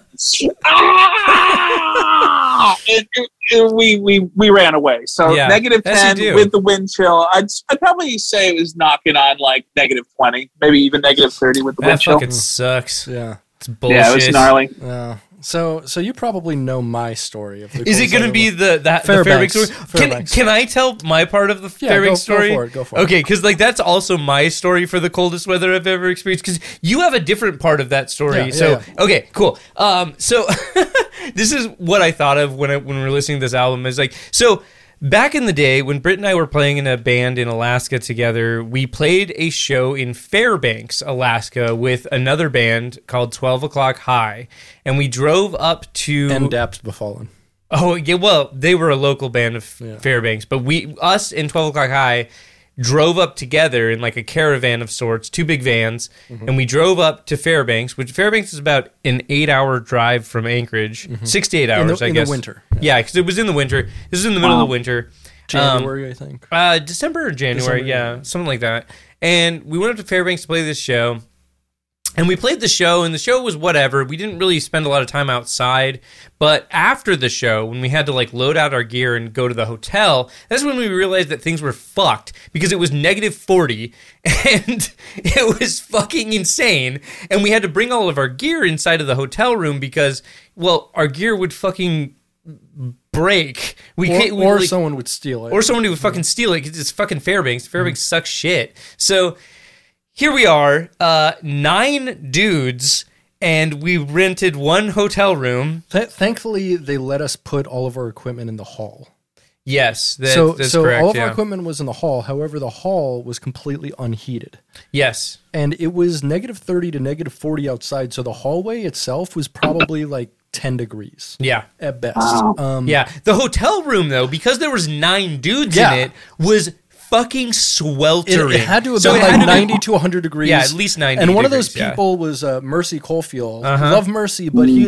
Ah! and, and we, we, we ran away. So Yeah, negative as you 10 with the wind chill. I'd, I'd probably say it was knocking on like negative 20, maybe even negative 30 with the wind chill. That chill. fucking sucks. Yeah. It's bullshit. Yeah, it was gnarly. Yeah. So so you probably know my story of the Is it going to be the that the Fairbanks. Fairbanks story? Fairbanks. Can, can I tell my part of the Yeah, Fairbanks go- go story? for it, go for it. Okay, because like that's also my story for the coldest weather I've ever experienced. Because you have a different part of that story. Yeah, yeah, so okay, cool. Um, so this is what I thought of when I, when we were listening to this album. Is like so. Back in the day, when Britt and I were playing in a band in Alaska together, we played a show in Fairbanks, Alaska, with another band called Twelve O'clock High, and we drove up to and Daps Befallen. Oh yeah, well they were a local band of Yeah. Fairbanks, but we us and Twelve O'clock High drove up together in like a caravan of sorts, two big vans, Mm-hmm. and we drove up to Fairbanks, which Fairbanks is about an eight-hour drive from Anchorage, six to eight Mm-hmm. Hours, the- I in the guess. winter. Yeah, because it was in the winter. This is in the middle of the winter. Um, January, I think. uh, December or January, December, yeah, something like that. And we went up to Fairbanks to play this show. And we played the show, and the show was whatever. We didn't really spend a lot of time outside. But after the show, when we had to like load out our gear and go to the hotel, that's when we realized that things were fucked because it was negative 40 and it was fucking insane. And we had to bring all of our gear inside of the hotel room because, well, our gear would fucking break. We Or, can't, we, or like- someone would steal it. or someone would fucking steal it because it's fucking Fairbanks. Fairbanks mm-hmm. sucks shit. So here we are, uh, nine dudes, and we rented one hotel room. Th- thankfully, they let us put all of our equipment in the hall. Yes, that, so that's so correct. all of yeah. our equipment was in the hall. However, the hall was completely unheated. yes, And it was negative 30 to negative 40 outside. So the hallway itself was probably like 10 degrees yeah. at best. Wow. Um, Yeah, the hotel room though, because there was nine dudes Yeah. in it, was fucking sweltering. it had to have So been like to be- 90 to 100 degrees. Yeah, at least 90 And one of those degrees, yeah. people was uh, Mercy Coalfield. Uh-huh. Love Mercy, but he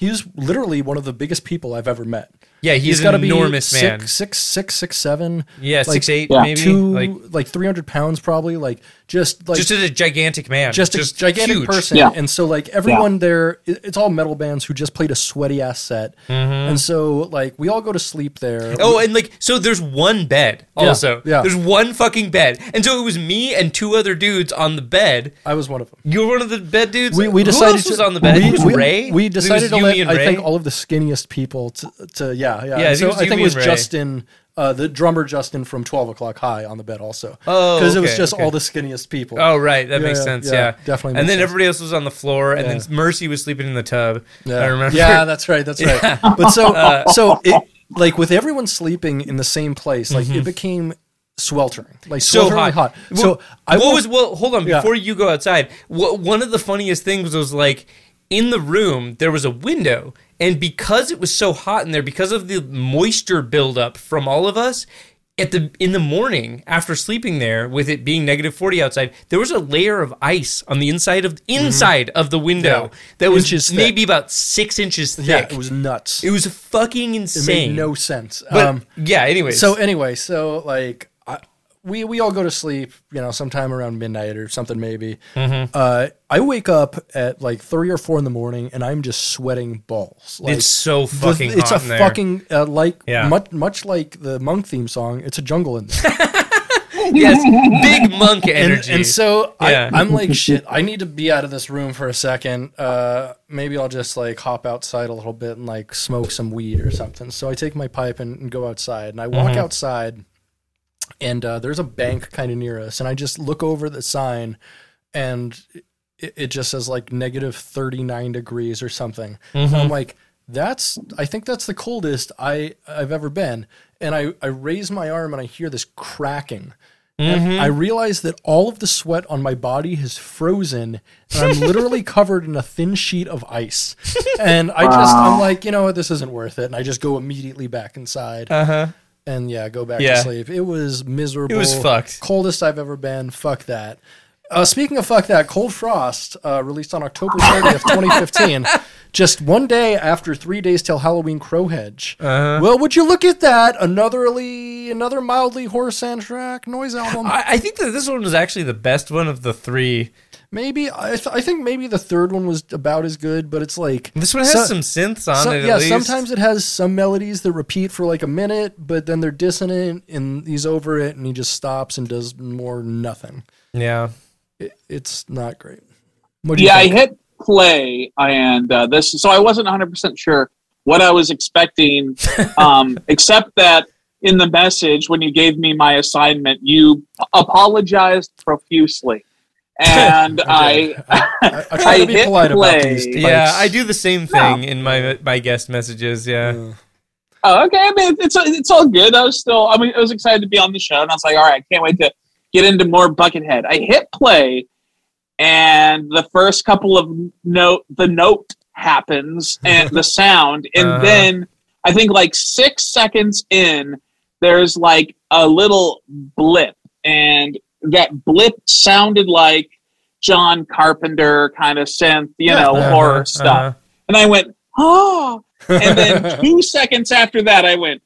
is he is literally one of the biggest people I've ever met. Yeah, he's, gotta an enormous man. Six, six, six, six, seven. Yeah, like, six eight Yeah. maybe. two, like like, 300 pounds probably. Like just like just a gigantic man. just a gigantic huge. person. Yeah. And so like everyone there, it's all metal bands who just played a sweaty ass set. Mm-hmm. And so like we all go to sleep there. Oh, and like so, there's one bed. Also, yeah. there's one fucking bed, and so it was me and two other dudes on the bed. I was one of them. You were one of the bed dudes. We, we Who decided else was to, on the bed. We, it was we, Ray. We It was decided to you, me, and I think all of the skinniest people to, to yeah yeah. Yeah, I think so it was I think it was Ray. Justin, uh, the drummer Justin from Twelve O'clock High on the bed also. Oh, because it was just okay. all the skinniest people. Oh right, that Yeah, makes yeah, sense. yeah, definitely And then sense. everybody else was on the floor, and then Mercy was sleeping in the tub. Yeah. I remember. Yeah, that's right. That's right. But so so it like with everyone sleeping in the same place, like it became sweltering, like Mm-hmm. so swelteringly hot. hot. So Well, I what was well? Hold on, before you go outside. wha- one of the funniest things was like in the room there was a window, and because it was so hot in there, because of the moisture buildup from all of us. At the in the morning after sleeping there with it being negative 40 outside there was a layer of ice on the inside of inside of the window Mm-hmm. Yeah. that was Inches thick. maybe about six inches thick yeah, it was nuts. It was fucking insane. It made no sense. but um, yeah anyways So anyway, so like we we all go to sleep, you know, sometime around midnight or something maybe. Mm-hmm. Uh, I wake up at like three or four in the morning, and I'm just sweating balls. Like, it's so the- fucking it's hot a in there. fucking uh, like Yeah. much much like the monk theme song. It's a jungle in there. yes big monk and, energy and so Yeah. I, I'm like, shit, I need to be out of this room for a second. Uh, maybe I'll just like hop outside a little bit and like smoke some weed or something. So I take my pipe and, and go outside, and I walk Mm-hmm. outside, and uh, there's a bank kind of near us, and I just look over the sign, and it, it just says like negative 39 degrees or something. And I'm like, that's I think that's the coldest I I've ever been. And I I raise my arm and I hear this cracking. And I realize that all of the sweat on my body has frozen and I'm literally covered in a thin sheet of ice. And I just I'm like, you know what, this isn't worth it. And I just go immediately back inside. uh-huh And yeah, go back Yeah. to sleep. It was miserable. It was fucked. Coldest I've ever been. Fuck that. Uh, speaking of fuck that, Cold Frost, uh, released on October 30th, 2015, just one day after three days till Halloween Crowhedge. Uh-huh. Well, would you look at that? Anotherly, another mildly horror soundtrack noise album. I, I think that this one was actually the best one of the three. Maybe I, th- I think maybe the third one was about as good, but it's like This one has so- some synths on so- it. At yeah, least. sometimes it has some melodies that repeat for like a minute, but then they're dissonant, and he's over it, and he just stops and does more nothing. Yeah. It, it's not great. What do you yeah, I hit play, and uh, this. So I wasn't 100 percent sure what I was expecting, um, except that in the message when you gave me my assignment, you apologized profusely, and I, I, I try to be hit polite play. about these. Yeah. I do the same thing in my my guest messages. Yeah. Uh, Oh, okay. I mean, it's it's all good. I was still, I mean, I was excited to be on the show, and I was like, all right, can't wait to get into more Buckethead. I hit play, and the first couple of note, the note happens, and the sound, and Uh-huh. then I think like six seconds in, there's like a little blip, and that blip sounded like John Carpenter kind of synth, you know, Uh-huh, horror stuff, uh-huh. and I went, oh and then two seconds after that, I went,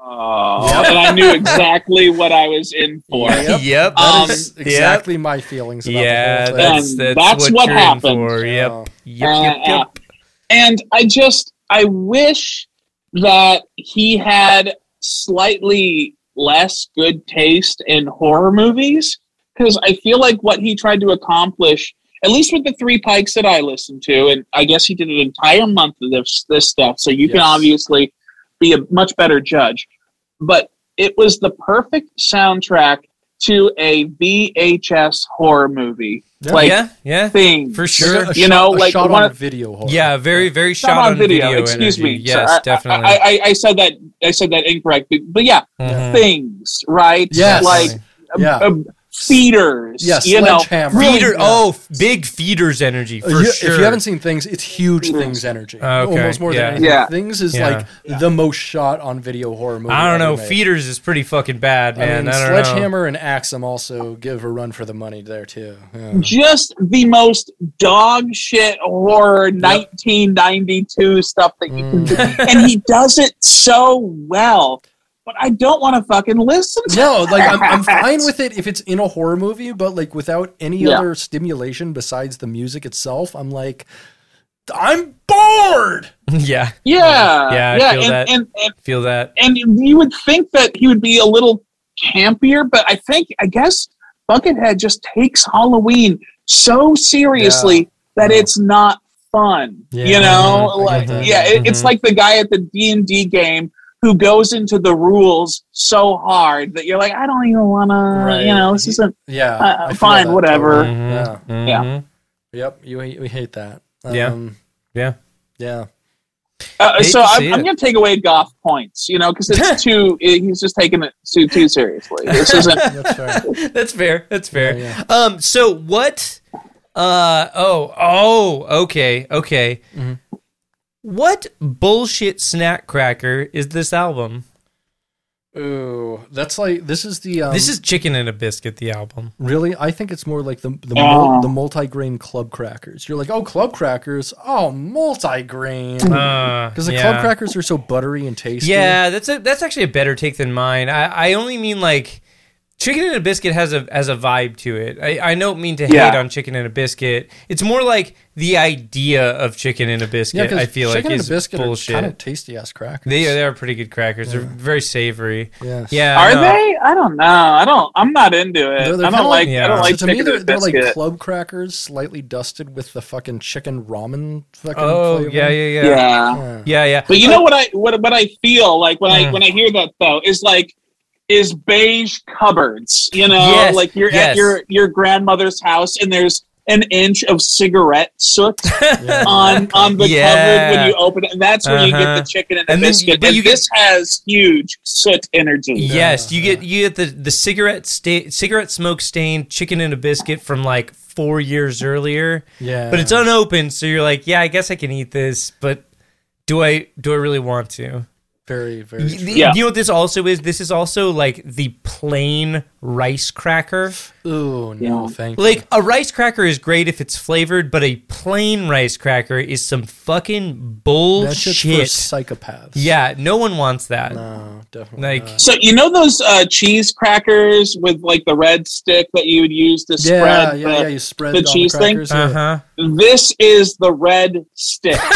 oh, and I knew exactly what I was in for. Yep. Yep. That Um, is exactly my feelings about Yeah, the that's that's, that's what, what happened. for. Yep. Uh, Yep. Uh, Yep. Yep. And I just, I wish that he had slightly less good taste in horror movies because I feel like what he tried to accomplish, at least with the three pikes that I listened to, and I guess he did an entire month of this this stuff, so you can obviously be a much better judge. But it was the perfect soundtrack to a VHS horror movie, Yeah. like yeah. Yeah. thing For sure. a you shot- know, like shot one on of- video horror. Yeah. Very very Shot shot, on video. Excuse energy. me. Yes, Sorry, I- definitely. I, I, I said that. I said that incorrect. But, but yeah, Mhm. things, right? Yes. Like Yeah. um, feeders. Yes, you know, sledgehammer. really- Feeder. Yeah. Oh, big feeders energy for Uh, you- sure. If you haven't seen things, it's huge Feeders. things energy. Okay, Almost more yeah. than anything. Yeah. Things is Yeah. like the most shot on video horror movie. I don't know. ever made. Feeders is pretty fucking bad, I man. mean, I, don't know. Sledgehammer and Axum also give a run for the money there too. Yeah. just the most dog shit horror 1992 stuff that you can do. Mm. and he does it so well. But I don't want to fucking listen to No, like I'm, I'm fine with it if it's in a horror movie, but like without any Yeah. other stimulation besides the music itself, I'm like, I'm bored. yeah. Yeah, Yeah, I yeah, feel and, that. and, and Feel that. and you would think that he would be a little campier, but I think I guess Buckethead just takes Halloween so seriously that Yeah. it's not fun. Yeah. You know, Mhm. Like get that. yeah, it, it's Mhm. like the guy at the D and D game who goes into the rules so hard that you're like, I don't even want to. You know, this He- isn't. Yeah, Uh, fine, whatever. totally. Mhm. Yeah. Mhm. Yep. You we hate that. Yeah. Um, Yeah. Yeah. Uh, so I'm, I'm going to take away Goth points, you know, because it's too. He's just taking it too too seriously. This isn't. That's fair. That's fair. That's fair. Yeah, Um. So what? Uh. Oh. Oh. Okay. Okay. Mhm. What bullshit snack cracker is this album? Ooh, that's like this is the um, this is Chicken and a Biscuit. The album. really. I think it's more like the the, Oh. mul- the multi-grain club crackers. You're like, oh, club crackers. Oh, multi-grain. Uh, Because the yeah. club crackers are so buttery and tasty. Yeah, that's a that's actually a better take than mine. I, I only mean like chicken and a biscuit has a has a vibe to it. I, I don't mean to Yeah. hate on chicken and a biscuit. It's more like the idea of chicken and a biscuit. Because I feel like chicken and is a biscuit bullshit. are kind of tasty ass crackers. they they are pretty good crackers. They're very savory. Yes. Yeah, Are know. they? I don't know. I don't. I'm not into it. They're- they're I don't like. like- I don't yeah. like So to me, chicken they're, they're like club crackers, slightly dusted with the fucking chicken ramen. Fucking Oh flavor. yeah, yeah, yeah, yeah. Yeah. yeah, yeah. But you know what I what what I feel like when I Mm. when I hear that though is like is beige cupboards. You know, Yes, like you're yes. at your your grandmother's house and there's an inch of cigarette soot Yeah. on on the Yeah. cupboard when you open it, and that's where you get Uh-huh. the chicken and the And then you- biscuit. and you get- this has huge soot energy. Yes, you get you get the the cigarette sta- cigarette smoke stained chicken and a biscuit from like four years earlier. Yeah. but it's unopened, so you're like, yeah, I guess I can eat this, but do I do I really want to? Very, very. True. the- Yeah. You know what this also is? This is also like the plain rice cracker. Ooh, no, Yeah. thank you. Like a rice cracker is great if it's flavored, but a plain rice cracker is some fucking That shit's for bullshit. psychopaths. Yeah, no one wants that. No, definitely. Like- not. So you know those uh, cheese crackers with like the red stick that you would use to Yeah, spread yeah, the, yeah. You spread the cheese the thing? Uh-huh. This is the red stick.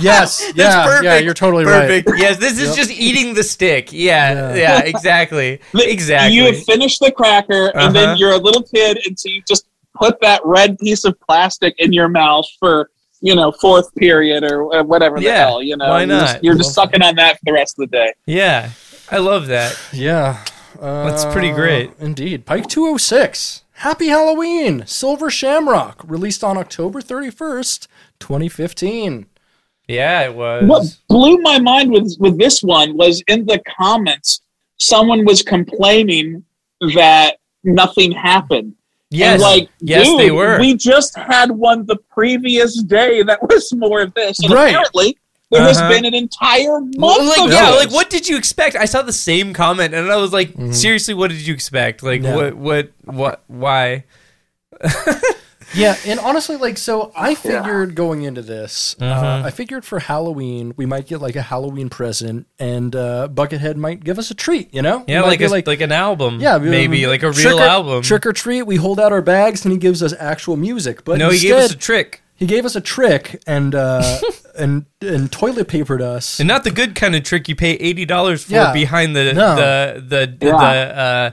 Yes, That's yeah, perfect. yeah. You're totally perfect. right. Yes, this is Yep. just eating the stick. Yeah, Yeah. yeah, exactly, exactly. You have finished the cracker, and Uh-huh. then you're a little kid, and so you just put that red piece of plastic in your mouth for you know fourth period or uh, whatever the Yeah, hell. You know, why You're just- not? You're just sucking on that for the rest of the day. yeah, I love that. Yeah, uh, That's pretty great. Indeed. Pike 206. Happy Halloween. Silver Shamrock. Released on October 31st, 2015. Yeah, it was. What blew my mind with with this one was in the comments, someone was complaining that nothing happened. Yes, And like, yes, dude, they were. We just had one the previous day that was more of this. And Right. apparently there has Uh-huh. been an entire month. Well, like of yeah, this. like what did you expect? I saw the same comment and I was like, seriously, what did you expect? Like Yeah. what what what why? Yeah, and honestly, like, so I figured going into this, uh, I figured for Halloween we might get like a Halloween present, and uh, Buckethead might give us a treat. You know? Yeah, It like a, like, an album. yeah, we- maybe we- like a trick real or- album. Trick or treat. We hold out our bags, and he gives us actual music. But no, he instead, gave us a trick. he gave us a trick, and uh, and and toilet papered us. And not the good kind of trick you pay eighty dollars for Yeah. behind the No. the the Yeah. the uh,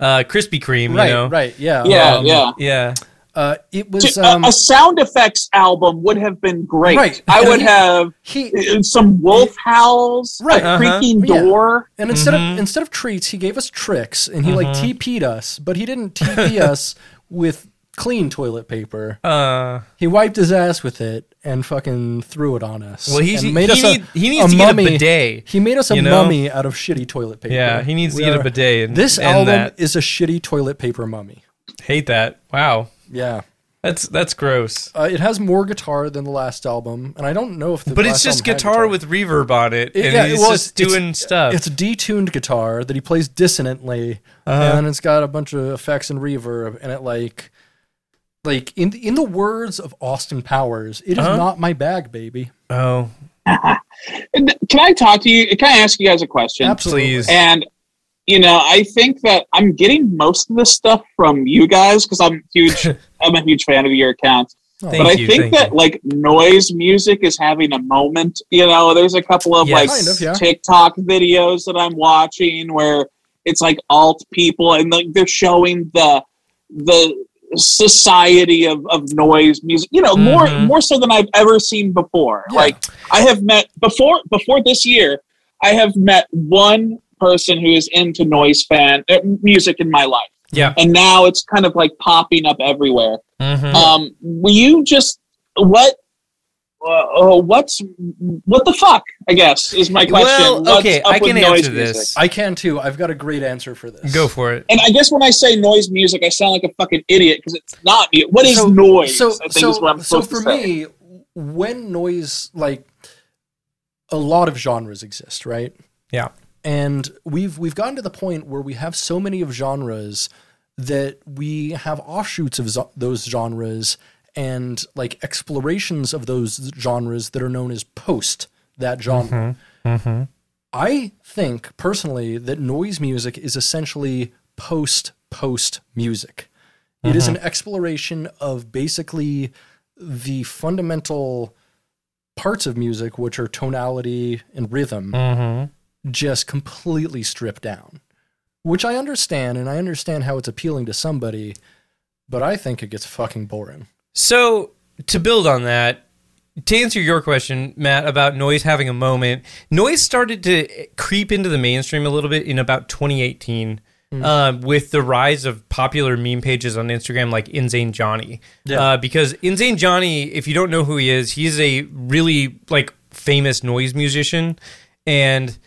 uh, Krispy Kreme. right, you know? right, yeah, yeah, um, yeah. Yeah. Uh, it was um, a, a sound effects album would have been great. Right. I would He- have he some wolf howls, Right. a Uh-huh. creaking Yeah. door. And instead Mm-hmm. of instead of treats, he gave us tricks, and he like TP'd us, but he didn't TP us with clean toilet paper. Uh, He wiped his ass with it and fucking threw it on us. well, he's, and he, made us a- he needs to get a bidet. He made us a you know? mummy out of shitty toilet paper. Yeah, he needs to We get a bidet. And, This and album that. is a shitty toilet paper mummy. hate that. Wow, Yeah. that's that's gross. Uh, it has more guitar than the last album, and I don't know if the But it's just album had guitar, with reverb on it, It- and yeah, he's well, just it's- doing stuff. It's a detuned guitar that he plays dissonantly, Uh-huh. and it's got a bunch of effects and reverb, and it like, like in in the words of Austin Powers, it is Uh-huh. not my bag, baby. oh, Can I talk to you? Can I ask you guys a question? Absolutely. Please. And you know, I think that I'm getting most of this stuff from you guys because I'm huge. I'm a huge fan of your account. Oh, Thank but I you, think that you. like noise music is having a moment. You know, there's a couple of Yes. like Kind of, yeah. TikTok videos that I'm watching where it's like alt people and like they're showing the the society of, of noise music. You know, more Mhm. more so than I've ever seen before. Yeah. Like I have met before before this year, I have met one person who is into noise fan uh, music in my life, yeah. and now it's kind of like popping up everywhere. Mhm. Um, will you just what? Uh, uh, what's what the fuck? I guess is my question. Well, okay, I can noise answer music? this. I can too. I've got a great answer for this. Go for it. And I guess when I say noise music, I sound like a fucking idiot because it's not me. What is So- noise? So, I think so, is what I'm so for to me, when noise, like a lot of genres exist, right? Yeah. And we've we've gotten to the point where we have so many of genres that we have offshoots of zo- those genres and like explorations of those genres that are known as post that genre. Mm-hmm. Mm-hmm. I think personally that noise music is essentially post post music. It is an mm-hmm. exploration of basically the fundamental parts of music, which are tonality and rhythm, Mm-hmm. Just completely stripped down. Which I understand, and I understand how it's appealing to somebody, but I think it gets fucking boring. So to build on that, to answer your question, Matt, about noise having a moment, noise started to creep into the mainstream a little bit in about 2018 uh, with the rise of popular meme pages on Instagram like Insane Johnny. Yeah. Uh, because Insane Johnny, if you don't know who he is, he's a really like famous noise musician, and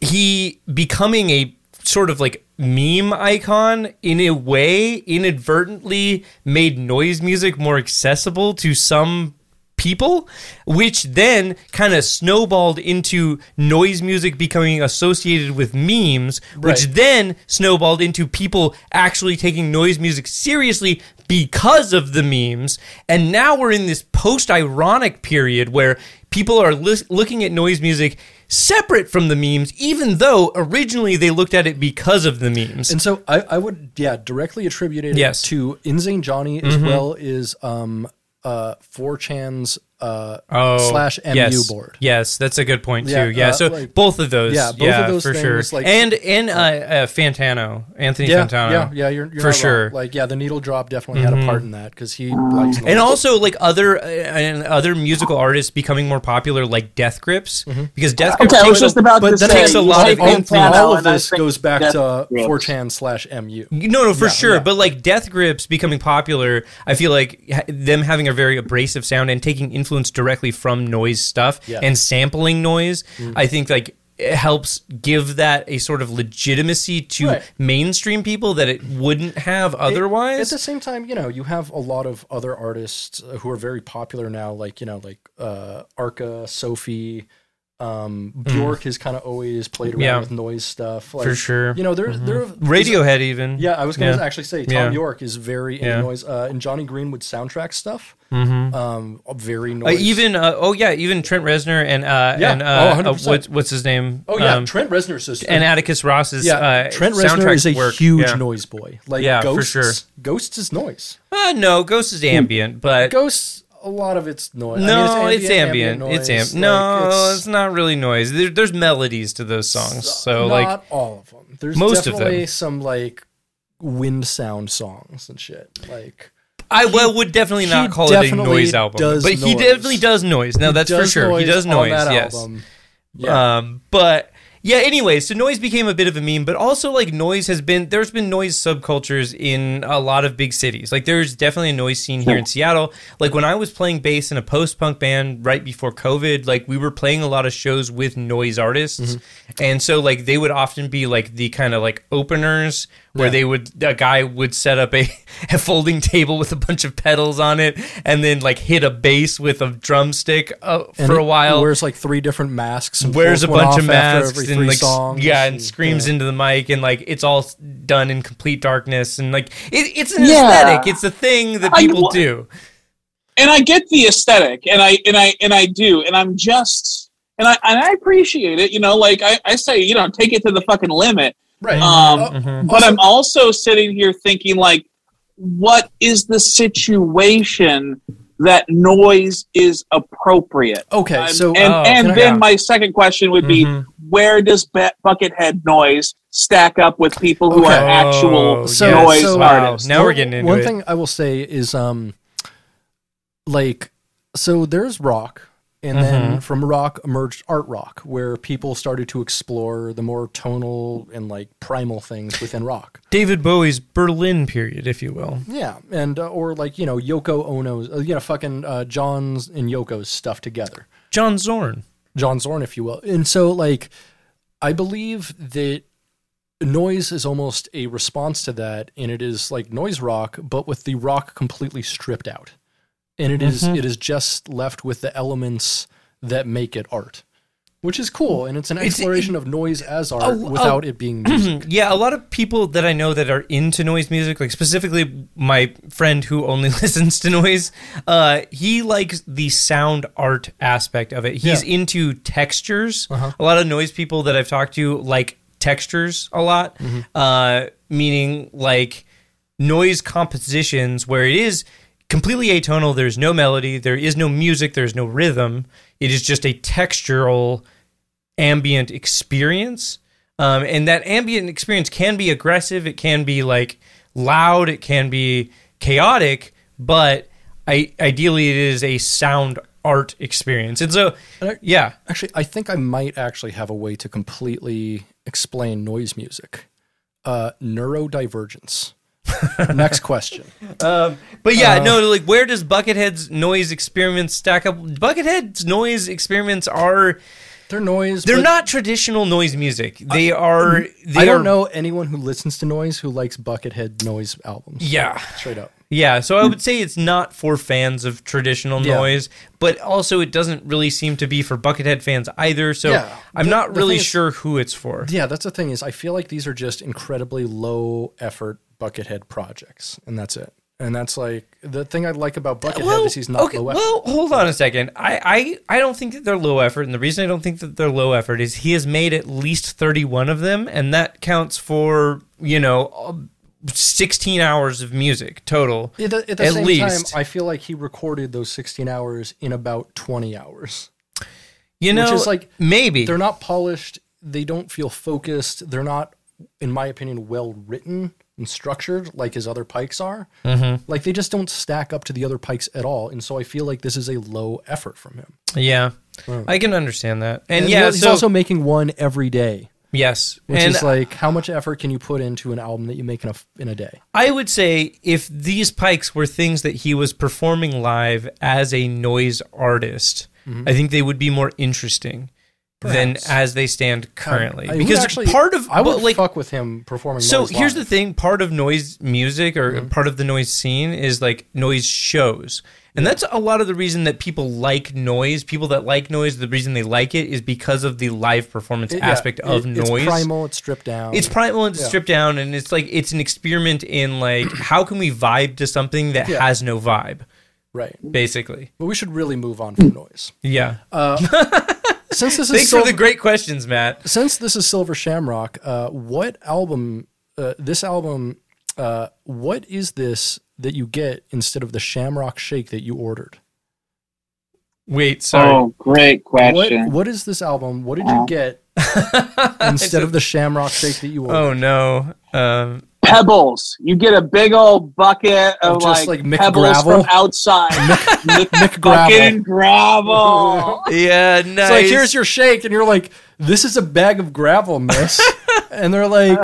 he becoming a sort of like meme icon in a way inadvertently made noise music more accessible to some people, which then kind of snowballed into noise music becoming associated with memes, which then snowballed into people actually taking noise music seriously because of the memes. And now we're in this post ironic period where people are lis- looking at noise music separate from the memes, even though originally they looked at it because of the memes. And so I, I would, yeah, directly attribute it Yes. Mm-hmm. to Insane Johnny as well as um, uh, 4chan's uh, Oh, slash MU yes. board. Yes, that's a good point too. Yeah, Yeah, uh, so like- both of those. Yeah, Yeah, both of those for things, sure. like- and and uh, uh, Fantano, Anthony Yeah, Fantano. yeah, yeah, you're, you're for sure. Mm-hmm. Wrong. Like, yeah, the needle drop definitely had a part in that because he likes and also like other uh, and other musical artists becoming more popular, like Death Grips, because Death Grips. Okay, I was takes just a- about but to then say takes a lot of all, influence. Fantano, all of this goes back Death to Grips. 4chan slash MU. No, no, for Yeah, sure. yeah. But like Death Grips becoming popular, I feel like them having a very abrasive sound and taking influence directly from noise stuff Yeah. and sampling noise, I think like it helps give that a sort of legitimacy to Right. mainstream people that it wouldn't have otherwise. At the same time, you know, you have a lot of other artists uh, who are very popular now, like you know, like uh, Arca, Sophie, um, Bjork has kind of always played around Mm. Yeah. with noise stuff, like, For sure. You know, there, there, Radiohead even. Yeah, I was going to Yeah. actually say Thom Yeah. Yorke is very into noise, uh, and Jonny Greenwood soundtrack stuff. Um, very Uh, noise. even uh, oh yeah, even Trent Reznor and uh, Yeah. and Oh, uh, 100%. uh, what's what's his name? oh yeah, Um, Trent Reznor says and Atticus Ross's yeah, uh, Trent Reznor soundtrack is a work. huge noise boy. Like Yeah, for Ghosts, sure. Ghosts is noise. Uh, no, Ghosts is ambient, but Ghosts, a lot of it's noise. I mean, No, it's ambient. noise. It's ambient. Like, No, it's, not really noise. There, there's melodies to those songs. So like not like, all of them. There's most of definitely them. some like wind sound songs and shit. Like I well, would definitely not he call it a noise album, but he definitely does noise. No, that's for sure. He noise does noise. Yes. Yeah. Um, but yeah. Anyway, so noise became a bit of a meme, but also like noise has been there's been noise subcultures in a lot of big cities. Like there's definitely a noise scene here in Seattle. Like when I was playing bass in a post punk band right before COVID, like we were playing a lot of shows with noise artists, Mm-hmm. and so like they would often be like the kind of like openers where Yeah. they would a guy would set up a, a folding table with a bunch of pedals on it, and then like hit a bass with a drumstick uh, And for he a while wears like three different masks. And wears a bunch of off after masks every and like songs. yeah and screams yeah. into the mic and like it's all done in complete darkness and like it, it's an Yeah. aesthetic it's a thing that people well- do and I get the aesthetic, and I and I and I do, and I'm just and I and I appreciate it. You know, like I, I say, you know, take it to the fucking limit. Right. Um, Mhm. But I'm also sitting here thinking, like, what is the situation that noise is appropriate? okay, Um, so and Oh, and can I- then yeah. my second question would be, Mhm. where does Bu- Buckethead noise stack up with people who Okay. are actual Oh, So- noise so- wow. artists? now we're one- getting into one it thing I will say is um like so there's rock and Mm-hmm. then from rock emerged art rock where people started to explore the more tonal and like primal things within rock. david bowie's berlin period if you will Yeah, and uh, or like you know Yoko Ono's uh, you know fucking uh, John's and Yoko's stuff together. john zorn John Zorn, if you will. And so, like, I believe that noise is almost a response to that, and it is like noise rock, but with the rock completely stripped out, and it is Mm-hmm. it is just left with the elements that make it art, which is cool, and it's an It's- exploration of noise as art a- without it being music. yeah a lot of people that i know that are into noise music like specifically my friend who only listens to noise uh he likes the sound art aspect of it he's Yeah. Uh-huh. into textures a lot of noise people that i've talked to like textures a lot Mm-hmm. uh meaning like noise compositions where it is completely atonal there's no melody there is no music there's no rhythm it is just a textural ambient experience. Um, and that ambient experience can be aggressive, it can be like loud, it can be chaotic, but I, ideally it is a sound art experience. And so, And I- yeah, Actually, I think I might actually have a way to completely explain noise music. Uh, neurodivergence. Next question. Um, but yeah, no, uh, like where does Buckethead's noise experiments stack up? Buckethead's noise experiments are They're noise. They're but not traditional noise music. They are. They I don't are- know anyone who listens to noise who likes Buckethead noise albums. Yeah. Straight up. Yeah, so I would say it's not for fans of traditional Yeah. noise, but also it doesn't really seem to be for Buckethead fans either. So Yeah. I'm The- not the really thing is- sure who it's for. Yeah, that's the thing is I feel like these are just incredibly low effort Buckethead projects, and that's it. And that's like the thing I like about Buckethead is he's not okay, low effort. well, hold on a second. I, I I don't think that they're low effort, and the reason I don't think that they're low effort is he has made at least 31 of them, and that counts for you know uh, 16 hours of music total. At the, at the at same least. time, I feel like he recorded those 16 hours in about 20 hours. You know, is like- maybe They're not polished. They don't feel focused. They're not, in my opinion, well written and structured like his other pikes are. Mm-hmm. Like they just don't stack up to the other pikes at all. And so I feel like this is a low effort from him. yeah. I can understand that, and, And yeah, he's so also making one every day, yes, which and is like how much effort can you put into an album that you make in a in a day? I would say if these pikes were things that he was performing live as a noise artist, I think they would be more interesting than as they stand currently. I because actually- part of I would like fuck with him performing. so here's the thing part of noise music or Mm-hmm. part of the noise scene is like noise shows and that's a lot of the reason that people like noise people that like noise the reason they like it is because of the live performance It- yeah, aspect of it- noise It's primal. It's stripped down. it's primal and Yeah. stripped down, and it's like it's an experiment in like how can we vibe to something that Yeah. has no vibe, right. basically. But we should really move on from noise. Yeah. Since this is Thanks Silver, for the great questions, Matt. since this is Silver Shamrock, uh, what album? Uh, this album. Uh, what is this that you get instead of the Shamrock Shake that you ordered? Wait, sorry. Oh, great What question. What is this album? What did you get instead of the Shamrock Shake that you ordered? Oh no. Um, Pebbles. You get a big old bucket of Of just, like, like, Mick pebbles Gravel? from outside. Mick, Mick Gravel. gravel. yeah, nice. So like, here's your shake, and you're like, "This is a bag of gravel, miss." and they're like,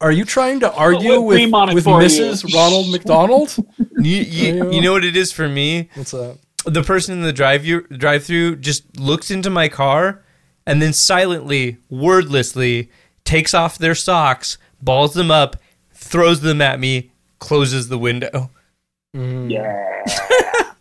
"Are you trying to argue Whipped cream on with, with for you." Mrs. Ronald McDonald?" you, you, you know what it is for me? What's up? The person in the drive drive through just looks into my car and then silently, wordlessly takes off their socks, balls them up, throws them at me, closes the window. yeah.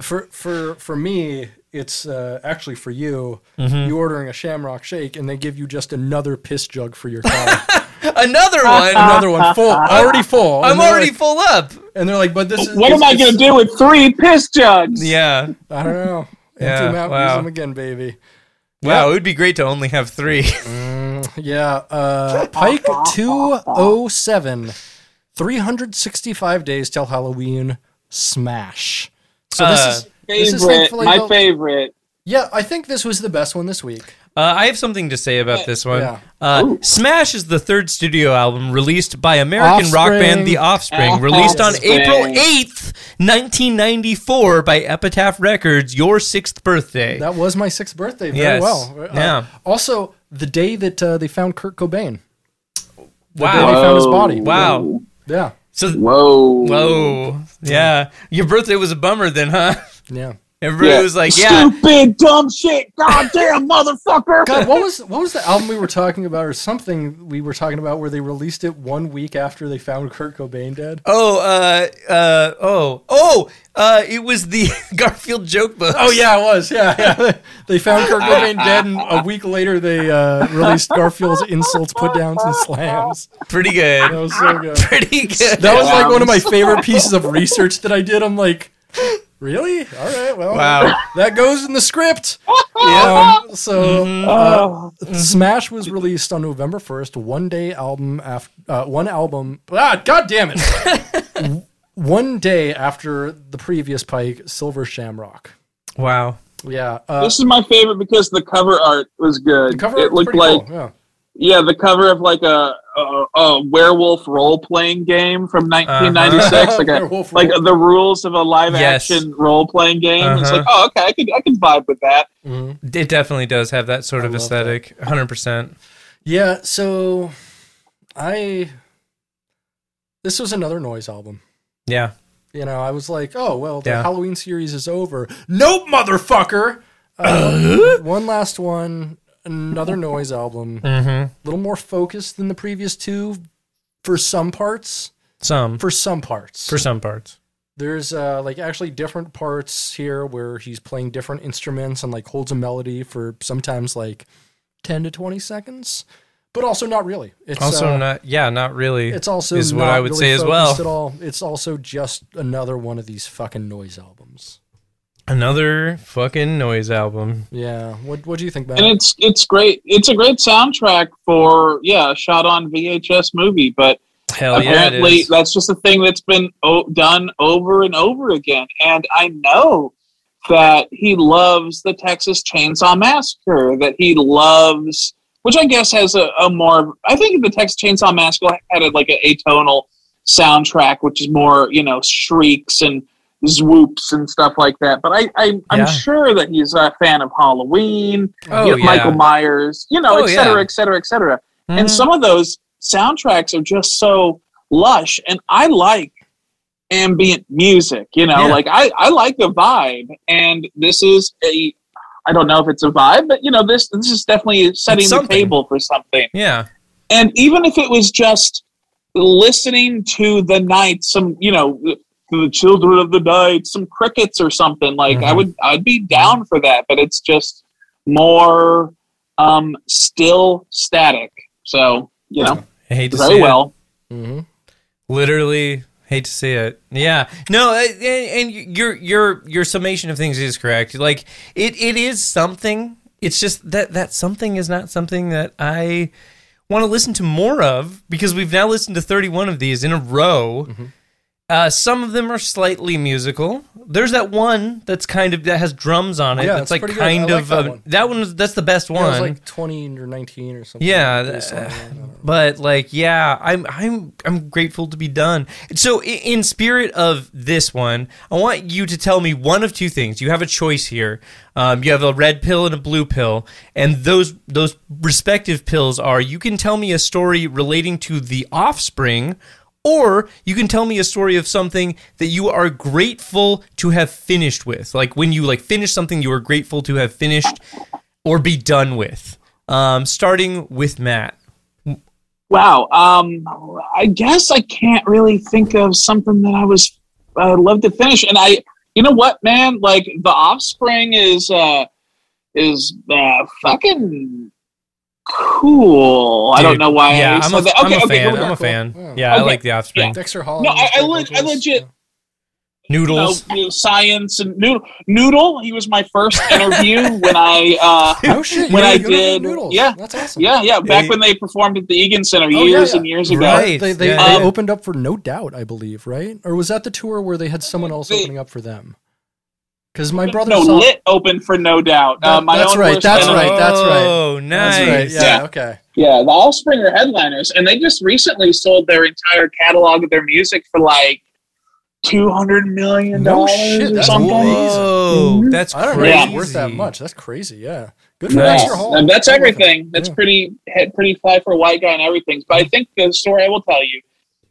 For for for me, it's uh, actually for you. Mm-hmm. You ordering a Shamrock Shake, and they give you just another piss jug for your car. Another one. another one full, already full. I'm And already like- full up. and they're like, "But this is What am I going to do with three piss jugs? Yeah. I don't know. Empty Yeah, them out, wow. use them again, baby. Wow, it would be great to only have three. Yeah, uh, Pike 207, 365 days till Halloween, smash. So this Uh, is this is Favorite. thankfully My the- favorite. Yeah, I think this was the best one this week. Uh, I have something to say about this one. Yeah. Uh, Smash is the third studio album released by American rock band The Offspring, released on Offspring. April 8th, 1994 by Epitaph Records, your sixth birthday. That was my sixth birthday. Very Yes. well. Uh, Yeah. Also, the day that uh, they found Kurt Cobain. The wow. they found his body. Wow. Yeah. So, Whoa. whoa. Yeah. Your birthday was a bummer then, huh? Yeah. Everybody Yeah. was like, yeah. Stupid, dumb shit. Goddamn motherfucker. God, what was what was the album we were talking about, or something we were talking about, where they released it one week after they found Kurt Cobain dead? Oh, uh, uh, oh, oh, uh, it was the Garfield joke book. Oh yeah, it was. Yeah, yeah. they found Kurt Cobain dead, and a week later they uh, released Garfield's insults, put downs, and slams. Pretty That was so good. Pretty good. That was like one of my favorite pieces of research that I did. I'm like, really? All right, well, Wow. that goes in the script. Um, so, Oh, uh, Smash was released on November 1st. One day album after uh, one album. Ah, God damn it! one day after the previous Pike, Silver Shamrock. Wow. Yeah, uh, this is my favorite because the cover art was good. the cover it looked like cool, yeah. Yeah, the cover of like a a, a werewolf role playing game from 1996, like a, like the rules of a live Yes. action role playing game. It's Uh-huh. like, oh, okay, I can I can vibe with that. Mhm. It definitely does have that sort of aesthetic. 100%. Yeah, so I this was another noise album. Yeah. You know, I was like, oh well, the Yeah. Halloween series is over. Nope, motherfucker. Uh, one last one, another noise album. A Mm-hmm. little more focused than the previous two for some parts. Some For some parts. for some parts. There's uh, like actually different parts here where he's playing different instruments and like holds a melody for sometimes like 10 to 20 seconds, but also not really. It's Also, uh, not yeah, not really. It's also is what I would really say as well. At all. It's also just another one of these fucking noise albums. Another fucking noise album. Yeah. What What do you think, about? It? And man? it's it's great. It's a great soundtrack for yeah, shot on VHS movie, but Hell apparently is. that's just a thing that's been o- done over and over again. And I know that he loves the Texas Chainsaw Massacre. That he loves, which I guess has a, a more. I think the Texas Chainsaw Massacre had a, like a atonal soundtrack, which is more you know shrieks and zwoops and stuff like that. But I, I I'm Yeah. sure that he's a fan of Halloween, Oh, you know, yeah. Michael Myers, you know, Oh, et cetera, yeah. et cetera, et cetera. And Mhm. some of those soundtracks are just so lush. And I like ambient music, you know, like I, I like the vibe. And this is a, I don't know if it's a vibe, but you know, this, this is definitely setting the table for something. yeah, And even if it was just listening to the night, some, you know, the children of the night, some crickets or something like I Mhm. would, I'd be down for that, but it's just more, um, still static. So, you know, I hate to very see it. well. hmm Literally hate to see it. Yeah. No, uh, and, and your your your summation of things is correct. Like it it is something. It's just that that something is not something that I want to listen to more of because we've now listened to 31 of these in a row. Mm-hmm. Uh, some of them are slightly musical. There's that one that's kind of that has drums on it. Yeah, that's like pretty good. I kind like of that uh, one. that one. That's the best Yeah, it was one. like 20 or 19 or something. Yeah, Based on uh, that, I don't know. but like yeah i'm i'm i'm grateful to be done so i- in spirit of this one i want you to tell me one of two things you have a choice here um, you have a red pill and a blue pill and those those respective pills are you can tell me a story relating to the offspring or you can tell me a story of something that you are grateful to have finished with like when you like finish something you are grateful to have finished or be done with um, starting with matt Wow. Um, I guess I can't really think of something that I was uh, love to finish. And I, you know what, man? Like the Offspring is uh, is uh, fucking cool. I don't know why. Yeah, I I'm, a, that. I'm a okay, fan. cool, I'm a cool. fan. Yeah. Yeah, I like the Offspring. Dexter Holland. No, I, I, le- I legit you know, Noodles. you know, science and noodle. Noodle. He was my first interview when I. Uh, No shit. When you I you did- Noodles. yeah. That's awesome. yeah, yeah. Back Yeah, when they performed at the Egan Center Oh, yeah, years yeah. and years ago. Right. They, they, yeah. they opened up for No Doubt, I believe, right? Or was that the tour where they had someone else They- opening up for them? Because my brother No, saw. Lit open for no doubt. Uh, That- my that's own right, that's enemy. right, that's right. Oh, nice. That's right. Yeah, Yeah. Okay. Yeah, the Offspring are headliners, and they just recently sold their entire catalog of their music for like two hundred million No dollars shit, or that's something. amazing. Whoa, Mhm. that's I don't know it's worth that much. That's crazy. Yeah. Good for Nice. Dexter Holland. That's I everything. That's Yeah. pretty pretty fly for a white guy and everything. But I think the story I will tell you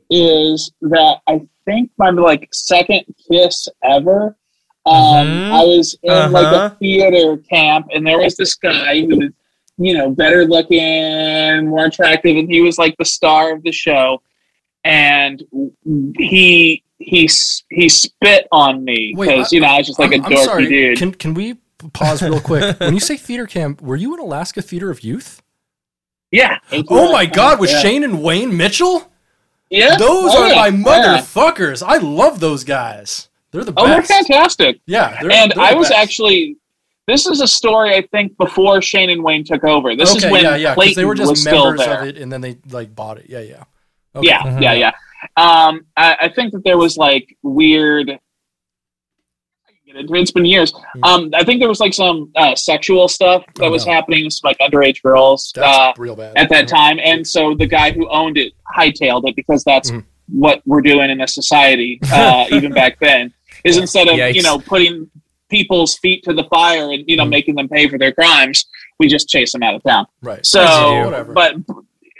is that I think my like second kiss ever. Um, Mhm. I was in like Uh-huh. a theater camp, and there was this guy who was, you know, better looking, more attractive, and he was like the star of the show. And he he he spit on me because you know I was just like I'm, a I'm dorky sorry. dude. Can can we pause real quick? when you say theater camp, were you in Alaska Theater of Youth? yeah. Oh my God! With Yeah. Shane and Wayne Mitchell? Yeah. Those Oh, are yeah. my Yeah. motherfuckers. I love those guys. They're the best. Oh, they're fantastic. Yeah. They're, and they're I was best. actually. This is a story I think before Shane and Wayne took over. This okay, is when yeah, yeah, Clayton they were just was still members there. of it, and then they like bought it. Yeah, yeah. Okay. Yeah, Mhm. yeah, yeah. Um, I, I think that there was like weird. It's been years. Um, I think there was like some uh, sexual stuff that Oh, was no. happening with like underage girls uh, real bad. at that time, and so the guy who owned it hightailed it because that's Mhm. what we're doing in a society, uh, even back then. Is instead of Yikes. you know putting people's feet to the fire and you know Mhm. making them pay for their crimes, we just chase them out of town. Right. So, As you do. Whatever. but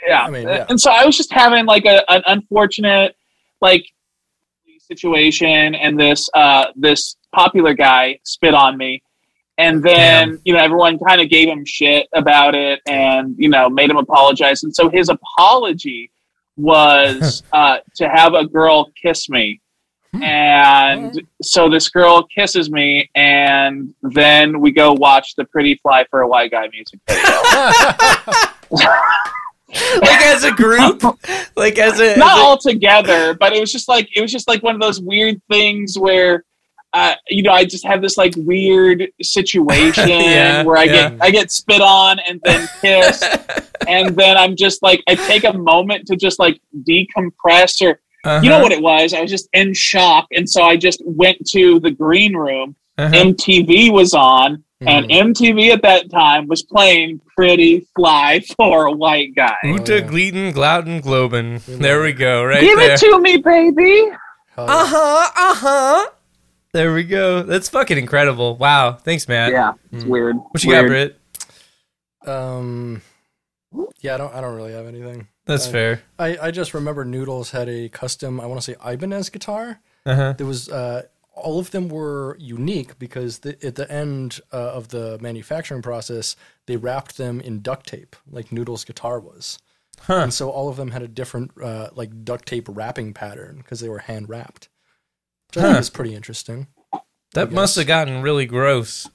yeah. I mean, yeah. and so I was just having like a an unfortunate like situation, and this uh this popular guy spit on me, And then, you know, everyone kind of gave him shit about it and, you know, made him apologize. And so his apology was uh, to have a girl kiss me. And so this girl kisses me, and then we go watch the Pretty Fly for a White Guy music video. like as a group, like as a, Not as a- all together, but it was just like it was just like one of those weird things where uh, you know, I just have this like weird situation Yeah, where I yeah. get I get spit on and then kissed, and then I'm just like I take a moment to just like decompress or you know Uh-huh, what it was. I was just in shock, and so I just went to the green room. uh-huh. MTV was on, and Mm. MTV at that time was playing "Pretty Fly for a White Guy." Uta Gleaton Glouten Globen. There we go, right Give there. it to me, baby. Hell yeah. Uh huh. Uh huh. There we go. That's fucking incredible. Wow. Thanks, man. Yeah, it's weird. What you got, Weird. Britt? Um, yeah, I don't. I don't really have anything. That's fair. I, I just remember Noodles had a custom. I want to say Ibanez guitar. Uh huh. There was uh, all of them were unique because the, at the end uh, of the manufacturing process, they wrapped them in duct tape, like Noodles' guitar was. Huh. And so all of them had a different uh, like duct tape wrapping pattern because they were hand wrapped. Which I think is pretty interesting. That must have gotten really gross.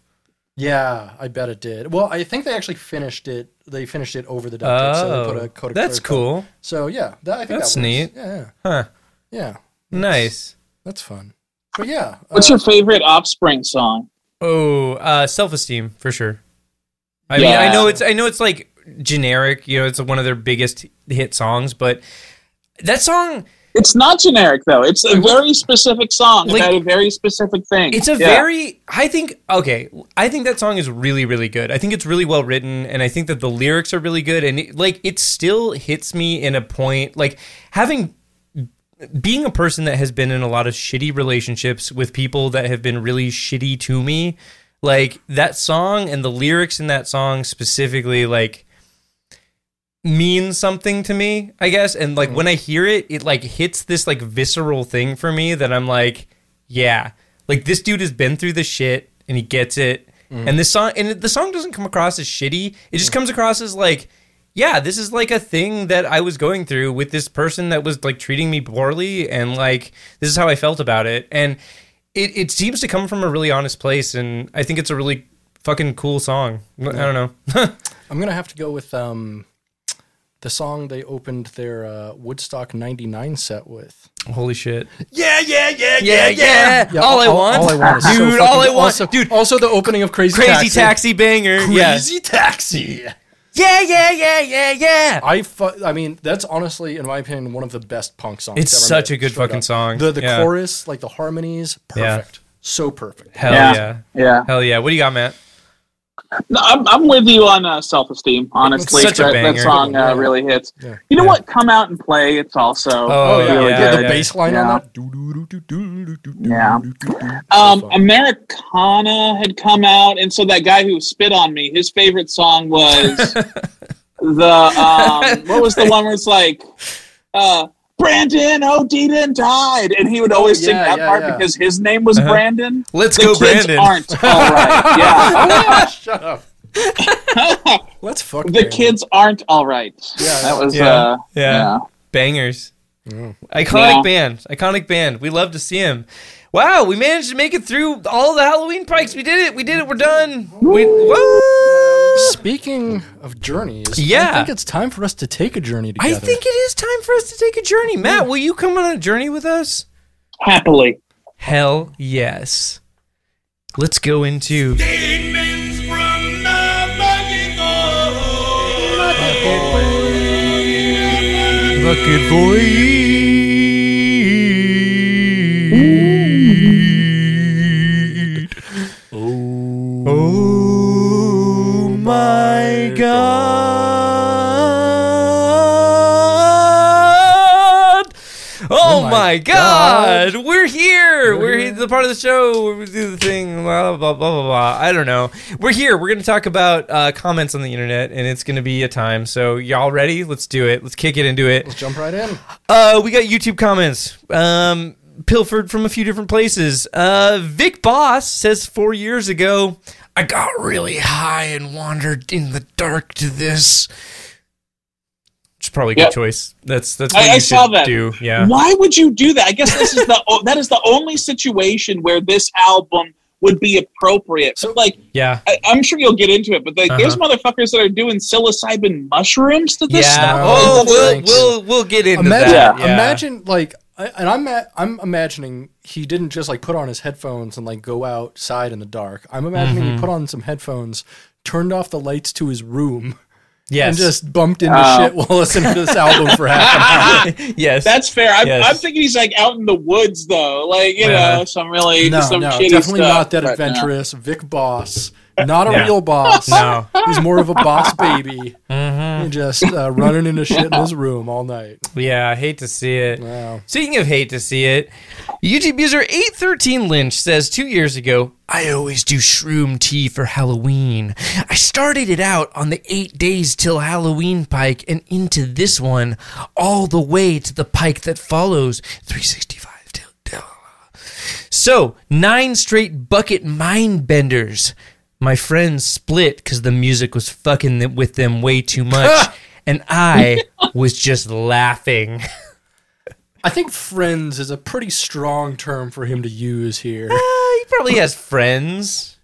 Yeah, I bet it did. Well, I think they actually finished it. They finished it over the duct tape, so they put Oh, a coat of that's clear coat. cool. So yeah, that, I think That's that neat. Yeah, yeah, Huh. yeah. Nice. That's fun. But yeah, What's uh, your favorite Offspring song? Oh, uh, self-esteem for sure. I mean, I know it's I know it's like generic. You know, it's one of their biggest hit songs, but that song It's not generic though. It's a very specific song Like- about a very specific thing. It's a Yeah. very I think okay, I think that song is really really good. I think it's really well written and I think that the lyrics are really good and it, like it still hits me in a point like having being a person that has been in a lot of shitty relationships with people that have been really shitty to me, like that song and the lyrics in that song specifically like means something to me, I guess. And like mm-hmm. when I hear it, it like hits this like visceral thing for me that I'm like, yeah, like this dude has been through the shit and he gets it. Mm-hmm. And this song and the song doesn't come across as shitty. It just mm. comes across as like, yeah, this is like a thing that I was going through with this person that was like treating me poorly and like this is how I felt about it. And it, it seems to come from a really honest place and I think it's a really fucking cool song. I don't know. I'm gonna have to go with um, the song they opened their uh, Woodstock '99 set with. Holy shit. Yeah, yeah, yeah, Yeah, yeah. all, I want. all I want, is dude. fucking- all I want, also, dude. Also, the opening of Crazy, Crazy taxi, banger. Yeah. Crazy Taxi. yeah, yeah, yeah, yeah, yeah. I fu- I mean, that's honestly, in my opinion, one of the best punk songs. It's ever such made, a good fucking up. song. The the Yeah. chorus, like the harmonies, Yeah. perfect. So perfect. Hell Yeah. yeah. Yeah, Hell yeah. What do you got, Matt? No, I'm, I'm with you on uh, self-esteem. Honestly, Such that, banger. that song uh, really hits. Yeah. You know Yeah. what? Come out and play. It's also Oh, yeah, really yeah, yeah, good. the yeah. bass line Yeah. on that. Yeah. Um, Americana had come out, and so that guy who spit on me, his favorite song was the um, what was the one where it's like, uh, Brandon O'Deaton died, and he would always sing yeah, that yeah, part yeah. because his name was Uh-huh. Brandon. Let's The go, kids Brandon. aren't all right. Yeah, Shut up. Let's fuck the Brandon. kids aren't all right. Yeah, that was Yeah. uh, Yeah. yeah. Bangers. Mm. Iconic Yeah. band. Iconic band. We love to see him. Wow, we managed to make it through all the Halloween pikes. We did it. We did it. We're done. We, woo! Speaking of journeys, Yeah. I think it's time for us to take a journey together. I think it is time for us to take a journey. Matt, will you come on a journey with us? happily. Hell yes. Let's go into Statements from the bucket Bucket my god. God. We're here. We're here. the part of the show where we do the thing. Blah blah blah blah blah. I don't know. We're here. We're gonna talk about uh, comments on the internet, and it's gonna be a time. So y'all ready? Let's do it. Let's kick it into it. Let's jump right in. Uh, we got YouTube comments. Um, pilfered from a few different places. Uh, Vic Boss says four years ago, I got really high and wandered in the dark to this. It's probably a good Yep. choice. That's that's I- what I you saw should that. do. Yeah. Why would you do that? I guess this is the that is the only situation where this album would be appropriate. So, like, Yeah. I, I'm sure you'll get into it, but like, there's Uh-huh. motherfuckers that are doing psilocybin mushrooms to this Yeah. stuff. Oh, No, we'll, we'll we'll get into Imagine, that. Yeah. imagine like, and I'm I'm imagining he didn't just like put on his headphones and like go outside in the dark. I'm imagining Mm-hmm. he put on some headphones, turned off the lights to his room, Yes. and just bumped into Oh. shit while listening to this album for half an hour. yes. That's fair. I'm, Yes. I'm thinking he's like out in the woods though, like you know, some really No, some no, shitty definitely stuff. not that But, uh, adventurous. Vic Boss, not a Yeah. real boss. no. He's more of a boss baby, hmm just uh, running into shit in his room all night. Yeah. I hate to see it. Wow. Speaking of hate to see it, YouTube user 813 Lynch says two years ago, I always do shroom tea for Halloween. I started it out on the eight days till Halloween pike and into this one, all the way to the pike that follows 365 till. till. So, nine straight bucket mind benders. My friends split because the music was fucking them- with them way too much, and I was just laughing. I think friends is a pretty strong term for him to use here. Uh, he probably has friends.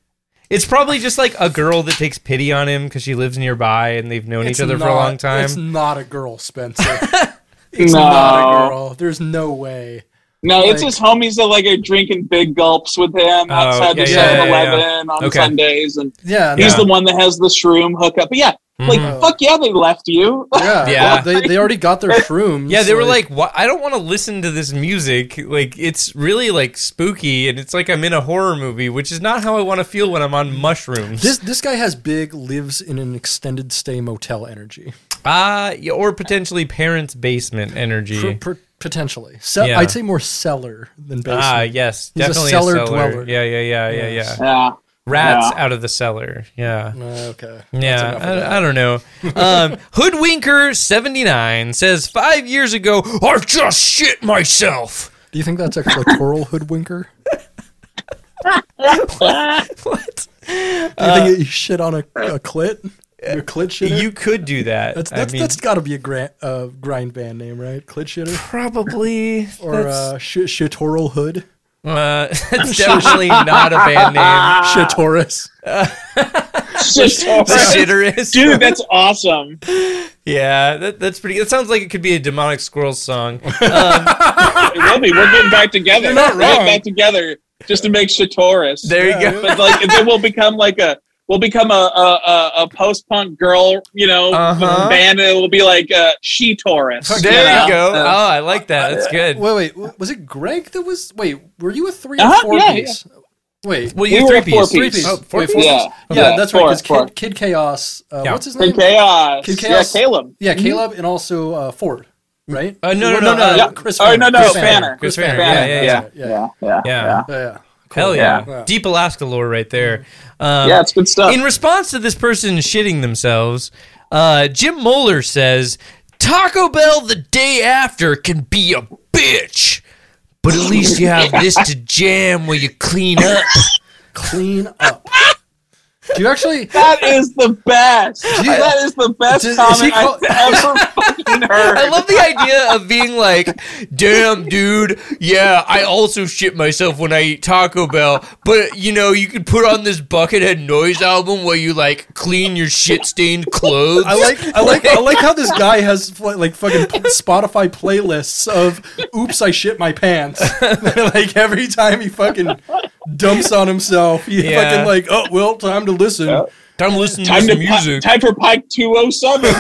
It's probably just like a girl that takes pity on him because she lives nearby and they've known It's each other for a long time. It's not a girl, Spencer. it's No. not a girl. There's no way. No, it's his homies that like are drinking big gulps with him outside Oh, yeah, the yeah, 7 yeah, yeah. Eleven on Okay. Sundays, and Yeah, he's Yeah. the one that has the shroom hookup. But yeah, like Mhm. fuck yeah, they left you. yeah, Yeah. They, they already got their shrooms. yeah, they were like, "What? I don't want to listen to this music. Like, it's really like spooky, and it's like I'm in a horror movie, which is not how I want to feel when I'm on mushrooms." this. This guy has big lives in an extended stay motel energy. Ah, yeah, or potentially parents' basement energy. Per- per- potentially, Ce- Yeah. I'd say more cellar than basement. ah, yes, He's a definitely cellar dweller. Yeah, yeah, yeah, yeah, Yes. yeah. Yeah, Rats Yeah. out of the cellar. Yeah. Uh, okay. Yeah, enough of that. I, I don't know. Um, Hoodwinker79 says, Five years ago, I just shit myself. Do you think that's a clitoral hoodwinker? What? Do you think you shit on a, a clit? Your clit shitter? You could do that. that's I mean, that's got to be a gra- uh, grind band name, right? Clit shitter probably. or that's, uh, sh- shitoral hood, uh, that's definitely not a band name. shitoris. Just The dude, that's awesome. Yeah, that, that's pretty. That sounds like it could be a demonic squirrels song. Um, It will be. We're getting back together. You're not We're getting wrong. back together just to make Shatoris. there Yeah, you go. but like, and then we'll become like a. We'll become a a, a, a post punk girl, you know, Uh-huh. band, and it will be like uh, She Taurus. There know? you go. Uh, Oh, I like that. That's good. Wait, wait, was it Greg that was? Wait, were you a 3 or Uh-huh, four yeah, piece? Wait, Well, you were three a four piece. piece. three piece. Oh, four Wait, four Yeah, piece? yeah, yeah, that's four, right. Four. Kid, Kid Chaos, uh, Yeah. what's his Kid name? Chaos. Kid Yeah, Chaos. Caleb. Yeah, Caleb, and also uh, Ford, right? Uh, no, no, Well, no, no, Yeah. Chris. Oh Fanner. no, no, Chris Fanner. Chris Chris Fanner. Fanner. Yeah, yeah, yeah, yeah. yeah, yeah, Yeah. yeah. Yeah, yeah. Hell yeah. Yeah. Deep Alaska lore right there. Um, Yeah, it's good stuff. In response to this person shitting themselves, uh, Jim Moeller says Taco Bell the day after can be a bitch, but at least you have this to jam while you clean up. Clean up. Do you actually? That is the best. you- that is the best Is- is comment call- I've ever fucking heard. I love the idea of being like, damn, dude, yeah, I also shit myself when I eat Taco Bell, but you know, you could put on this Buckethead Noise album where you like clean your shit stained clothes. I like, I like, I like how this guy has like fucking Spotify playlists of "Oops, I shit my pants." like every time he fucking dumps on himself, he Yeah. fucking like, "Oh well, time to listen." Yeah. Time to listen to Time, some to music. Pi- time for Pike 207.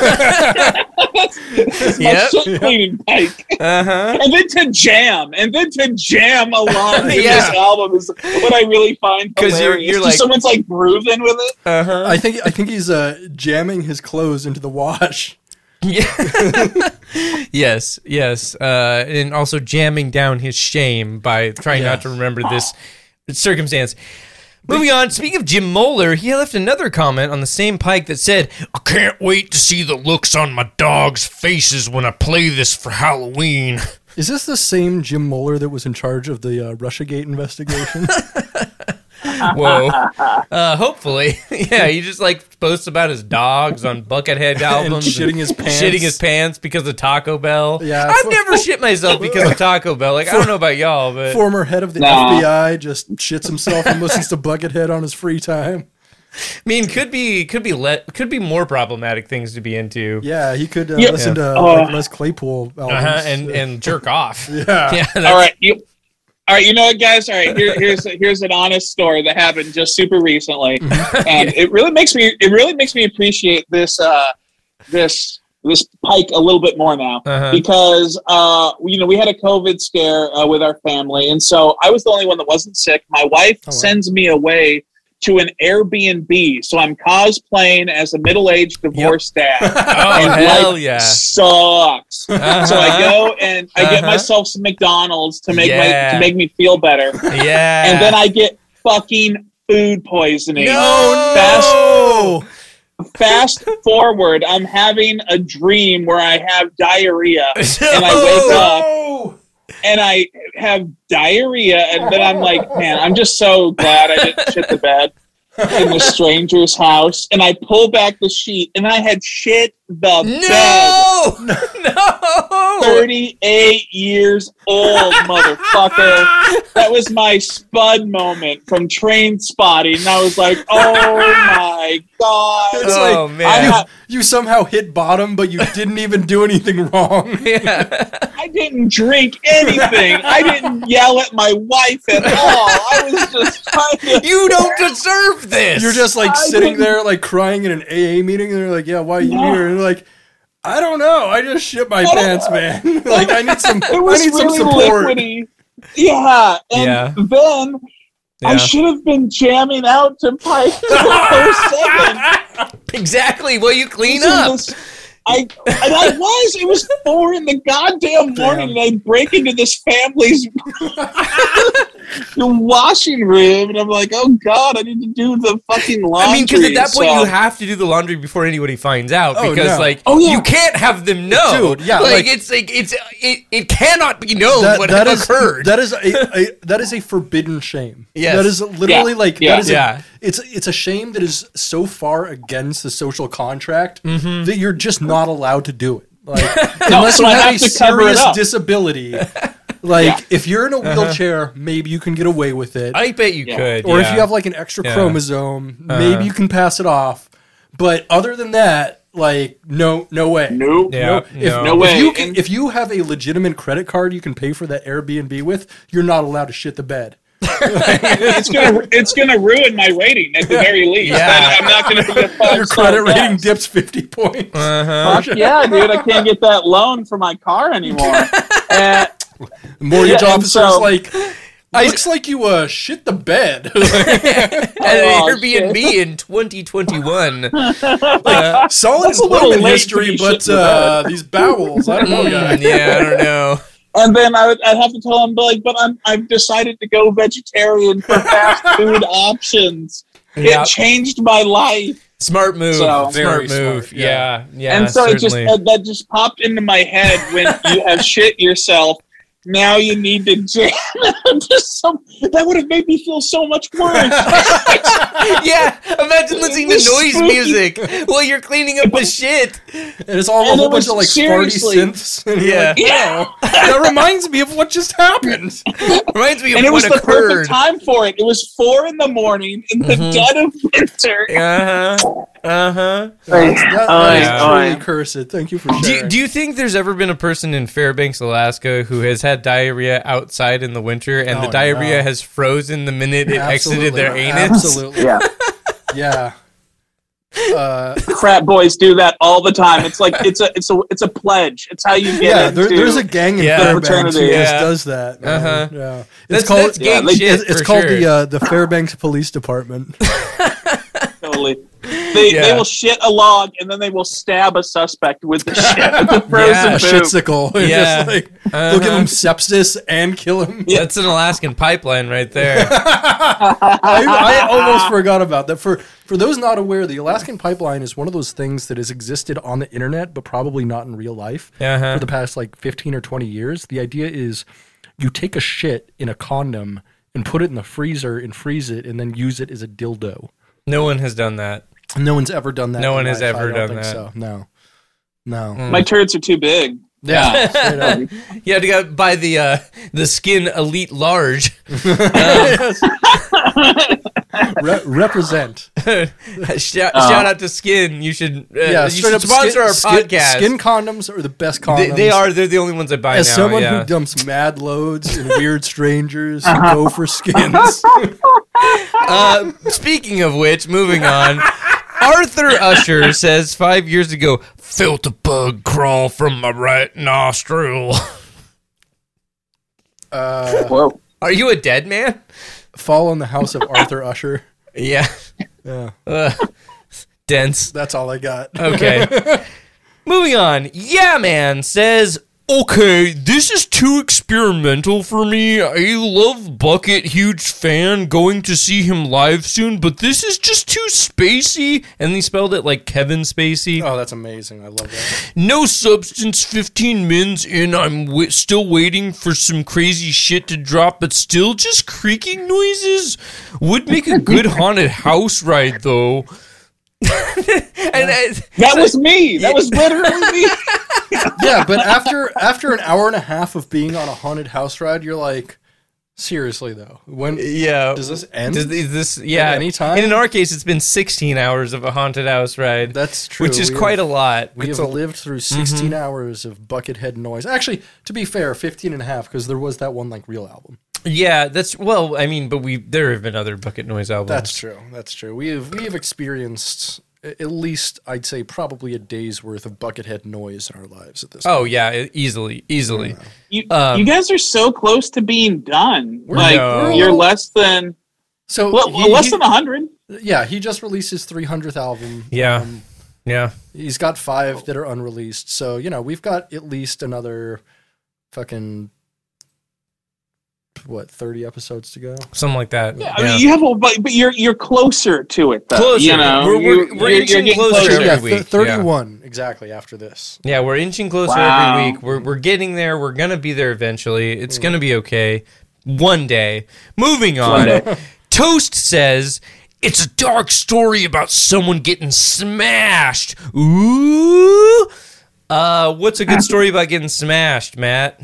That's my Yep. shit cleaning Pike. Uh huh. And then to jam. And then to jam along in Yeah. this album is what I really find 'Cause you're- hilarious. you're like- someone's like grooving with it. Uh huh. I think, I think he's uh, jamming his clothes into the wash. Yeah. yes, yes, uh, and also jamming down his shame by trying not to remember this circumstance. Moving on, speaking of Jim Moeller, he left another comment on the same pike that said, I can't wait to see the looks on my dogs' faces when I play this for Halloween. Is this the same Jim Moeller that was in charge of the uh, RussiaGate investigation? Whoa. Uh, hopefully, yeah. He just like posts about his dogs on Buckethead albums, shitting his pants. shitting his pants because of Taco Bell. Yeah. I've never shit myself because of Taco Bell. Like I don't know about y'all, but Former head of the Nah. FBI just shits himself and listens to Buckethead on his free time. I mean, could be could be le- could be more problematic things to be into. Yeah, he could uh, Yeah. listen to Oh. like, Les Claypool albums. Uh-huh, and and jerk off. yeah. Yeah, All that's- right, you. All right, you know what, guys? All right, here, here's here's an honest story that happened just super recently, and it really makes me it really makes me appreciate this uh, this this Pike a little bit more now Uh-huh. because uh, you know we had a COVID scare uh, with our family, and so I was the only one that wasn't sick. My wife wow. sends me away to an Airbnb, so I'm cosplaying as a middle aged divorced dad. Oh And hell yeah! Sucks. Uh-huh. So I go and I get Uh-huh. myself some McDonald's to make my to make me feel better, Yeah, and then I get fucking food poisoning. no. Fast forward, I'm having a dream where I have diarrhea, and I wake up and I have diarrhea, and then I'm like, man, I'm just so glad I didn't shit the bed in the stranger's house, and I pull back the sheet, and I had shit the bed. No, no. 38 years old, motherfucker. That was my spud moment from Trainspotting. And I was like, oh my God. It's Oh, like man. you, I- you somehow hit bottom, but you didn't even do anything wrong. Yeah. I didn't drink anything. I didn't yell at my wife at all. I was just trying to. You don't deserve this. You're just like I sitting didn't- there, like crying in an AA meeting, and they're like, "Yeah, why are you Yeah. here?" And you're like, "I don't know. I just shit my don't- pants, man. Oh, like, I need some. It I was need some really support." liquidy. Yeah. And Yeah. then I should have been jamming out to Pike 07. exactly. Well, you clean This up. this- I and I was. It was four in the goddamn morning, and I break into this family's washing room, and I'm like, "Oh God, I need to do the fucking laundry." I mean, because at that point So- you have to do the laundry before anybody finds out. Oh, because no. like, Oh, yeah. you can't have them know. Dude, yeah, like, like- it's like it's it, it cannot be known That, what that is occurred. that is a, a that is a forbidden shame. Yes. that is literally Yeah. like Yeah. that is Yeah. a, it's it's a shame that is so far against the social contract Mm-hmm. that you're just not allowed to do it. Like unless so you I have, have a to cover it serious disability. Like Yeah. if you're in a Uh-huh. wheelchair, maybe you can get away with it. I bet you Yeah. could. or if you have like an extra Yeah. chromosome, Uh-huh. maybe you can pass it off. But other than that, like no, no way. nope. Yeah. No, if, No. No way. If you, can, And- if you have a legitimate credit card you can pay for that Airbnb with, you're not allowed to shit the bed. It's gonna it's gonna ruin my rating at the very least. Yeah. I'm not gonna be a five Your star credit rating guest. dips 50 points. Uh-huh. Fuck yeah, dude! I can't get that loan for my car anymore. And mortgage Yeah, and officer's so- like, looks like you uh, shit the bed. At an Oh, Airbnb in 2021. Uh, Solid That's a little employment late history, but shitting the uh, these bowels, I don't know, guy. mm, yeah, I don't know. And then I would I'd have to tell him like, but I'm I've decided to go vegetarian for fast food options. Yeah. It changed my life. Smart move. So- smart move. smart, yeah. yeah. and so it just certainly. that just popped into my head when you have shit yourself. Now you need to jam into some. That would have made me feel so much worse. yeah, imagine listening to noise spooky. music while you're cleaning up the shit. And it's all a And whole it bunch was of like seriously- farty synths. Yeah. like, yeah, that reminds me of what just happened. Reminds me of and it what was the occurred. perfect time for it. It was four in the morning in the Mhm. dead of winter. Uh huh. Uh huh. That's, that, that Aye, is aye. truly cursed. Thank you for Do, sharing. do you think there's ever been a person in Fairbanks, Alaska, who has had diarrhea outside in the winter, and the Oh, diarrhea no. has frozen the minute it exited their Absolutely. anus? Absolutely. Yeah, Yeah. Uh, frat boys do that all the time. It's like it's a it's a it's a pledge. It's how you get yeah, into. there, there's a gang in Yeah. Fairbanks who Fraternity. just does that. man. Uh-huh. Yeah, it's That's, called that's gang Yeah, shit. it's, it's called sure. the uh, the Fairbanks Police Department. totally. They, Yeah. they will shit a log and then they will stab a suspect with the shit, with the frozen Yeah, poop. shitsicle. And Yeah. just like they'll give Uh-huh. him sepsis and kill him. Yeah. That's an Alaskan pipeline right there. I, I almost forgot about that. For for those not aware, the Alaskan pipeline is one of those things that has existed on the internet, but probably not in real life Uh-huh. for the past like fifteen or twenty years. The idea is you take a shit in a condom and put it in the freezer and freeze it and then use it as a dildo. No one has done that. No one's ever done that. No one has life. ever I don't done think that. So. No, no. My turds are too big. Yeah, straight. You have to go buy the uh, the SKYN elite large. Re- represent. shout, shout out to SKYN. You should uh, Yeah, you should sponsor SKYN, our podcast. SKYN condoms are the best condoms. they are. They're the only ones I buy As now. someone yeah. who dumps mad loads and weird strangers Uh-huh. go for skins. Uh, speaking of which, moving on. Arthur Usher says five years ago, felt a bug crawl from my right nostril. Uh, Whoa. Are you a dead man? fall in the house of Arthur Usher. Yeah. Yeah, Uh, dense. that's all I got. Okay. Moving on. Yeah, man says, okay, this is too experimental for me. I love Bucket, huge fan, going to see him live soon, but this is just too spacey. And he spelled it like Kevin Spacey. Oh, that's amazing. I love that. No substance, 15 mins in. I'm w- still waiting for some crazy shit to drop, but still just creaking noises. Would make a good haunted house ride, though. and I, That was me. That was literally me. Yeah, but after after an hour and a half of being on a haunted house ride, you're like, seriously though, when yeah. does this end? Does, is this yeah? At any time? And in our case, it's been 16 hours of a haunted house ride. That's true. which is We quite have- a lot. We It's have a- Mm-hmm. lived through 16 hours of buckethead noise. Actually, to be fair, 15 and a half because there was that one like real album. yeah, that's well. I mean, but we there have been other bucket noise albums. That's true. That's true. We have we have experienced a- at least I'd say probably a day's worth of buckethead noise in our lives at this. Oh yeah, e- easily, easily. You, Um, you guys are so close to being done. Like No. you're less than So well, he- less he- than hundred. yeah, he just released his 300th album. Yeah. Um, Yeah, he's got five that are unreleased. So you know we've got at least another fucking what 30 episodes to go. something like that. Yeah, I mean, you have a, but, but you're you're closer to it. Though, Closer. You know, We're- we're- You- we're you're- inching you're getting closer every yeah, week, yeah. 31 exactly after this. Yeah, we're inching closer Wow. every week. We're we're getting there. We're gonna be there eventually. It's Mm. gonna be okay. One day. Moving on. Day. Toast says it's a dark story about someone getting smashed. Ooh. Uh, what's a good story about getting smashed, Matt?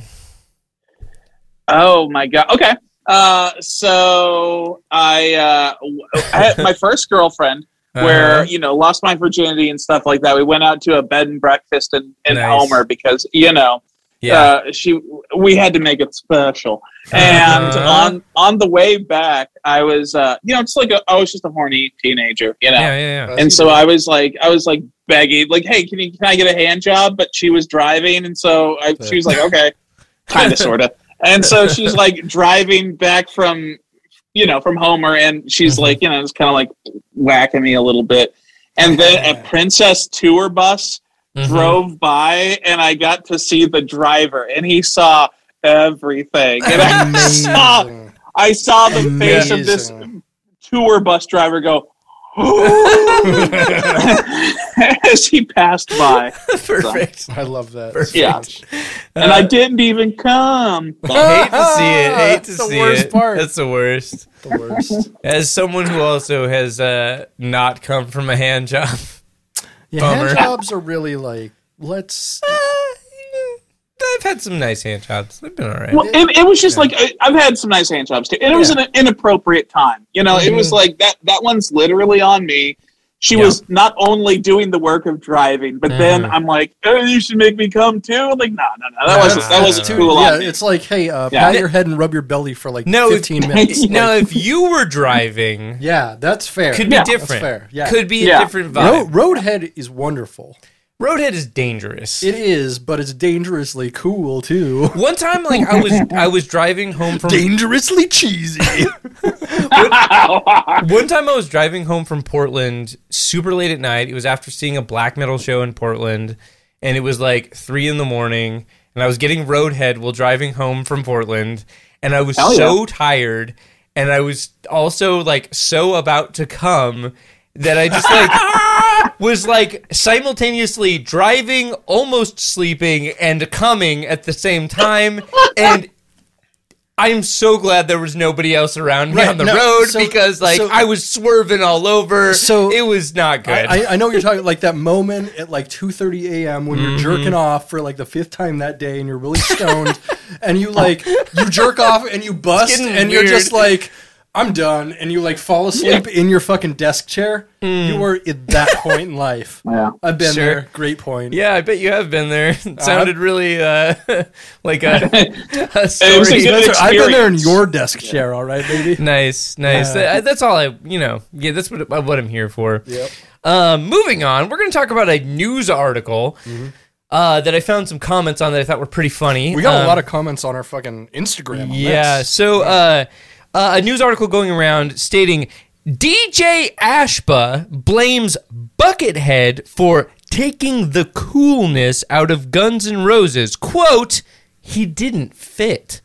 Oh my god. Okay. Uh, so I, uh, w- I had my first girlfriend where Uh-huh. you know lost my virginity and stuff like that. We went out to a bed and breakfast in, in Nice. Homer because you know Yeah. uh, she we had to make it special. And Uh-huh. on on the way back, I was uh, you know it's like a, I was just a horny teenager, you know. yeah, yeah, yeah. And so I was like, I was like begging, like, "Hey, can you can I get a hand job?" But she was driving, and so I, she was like, "Okay, kind of, sort of." And so she's like driving back from, you know, from Homer, and she's Mhm. like, you know, just kind of like whacking me a little bit. And then a Princess tour bus Mhm. drove by, and I got to see the driver, and he saw everything. And I saw, I saw the face of this tour bus driver go as he passed by. Perfect. I love that. Perfect. Yeah. And I didn't even come. I Hate to see it. I Hate to That's the see worst it. part. That's the worst. The worst. As someone who also has uh, not come from a hand job, Yeah, Bummer. hand jobs are really like let's. I've had some nice hand jobs. They've been all right. Well, it, it was just like I- I've had some nice hand jobs too, and it was an inappropriate time. You know, it was like that. That one's literally on me. She Yeah. was not only doing the work of driving, but then Mhm. I'm like, "Oh, you should make me come too." I'm like, no, no, no, that wasn't that wasn't too- cool yeah, it's like hey, uh, Yeah. pat your head and rub your belly for like No, if- 15 minutes. now, Like, if you were driving, yeah, that's fair. could be Yeah, that's different. fair. Yeah, Could be Yeah. a different Ro- vibe. Roadhead is wonderful. Roadhead is dangerous. It is, but it's dangerously cool too. One time, like I was, I was driving home from. dangerously cheesy. One time, I was driving home from Portland, super late at night. It was after seeing a black metal show in Portland, and it was like three in the morning. And I was getting Roadhead while driving home from Portland, and I was Hell so tired, and I was also like so about to come that I just like was like simultaneously driving, almost sleeping, and coming at the same time, and I'm so glad there was nobody else around me Right, on the no, road so- because like so- I was swerving all over. So- it was not good. I, I know you're talking like that moment at like 2:30 a.m. when Mm-hmm. you're jerking off for like the fifth time that day and you're really stoned and you like you jerk off and you bust and you're just like I'm done and you like fall asleep in your fucking desk chair. You were at that point in life. Yeah. I've been Mm. Sure. there. Great point. yeah, I bet you have been there. It sounded really uh, like a, a It was story. a good Spencer, I've been there in your desk chair, all right, baby. Nice, nice. Yeah. That- that's all I, you know. Yeah, that's what what I'm here for. Yep. Um, moving on, we're going to talk about a news article uh, that I found some comments on that I thought were pretty funny. Mm-hmm. We got Um, a lot of comments on our fucking Instagram. on Yeah. this. So, uh, uh, a news article going around stating DJ Ashba blames Buckethead for taking the coolness out of Guns N' Roses. Quote, he didn't fit.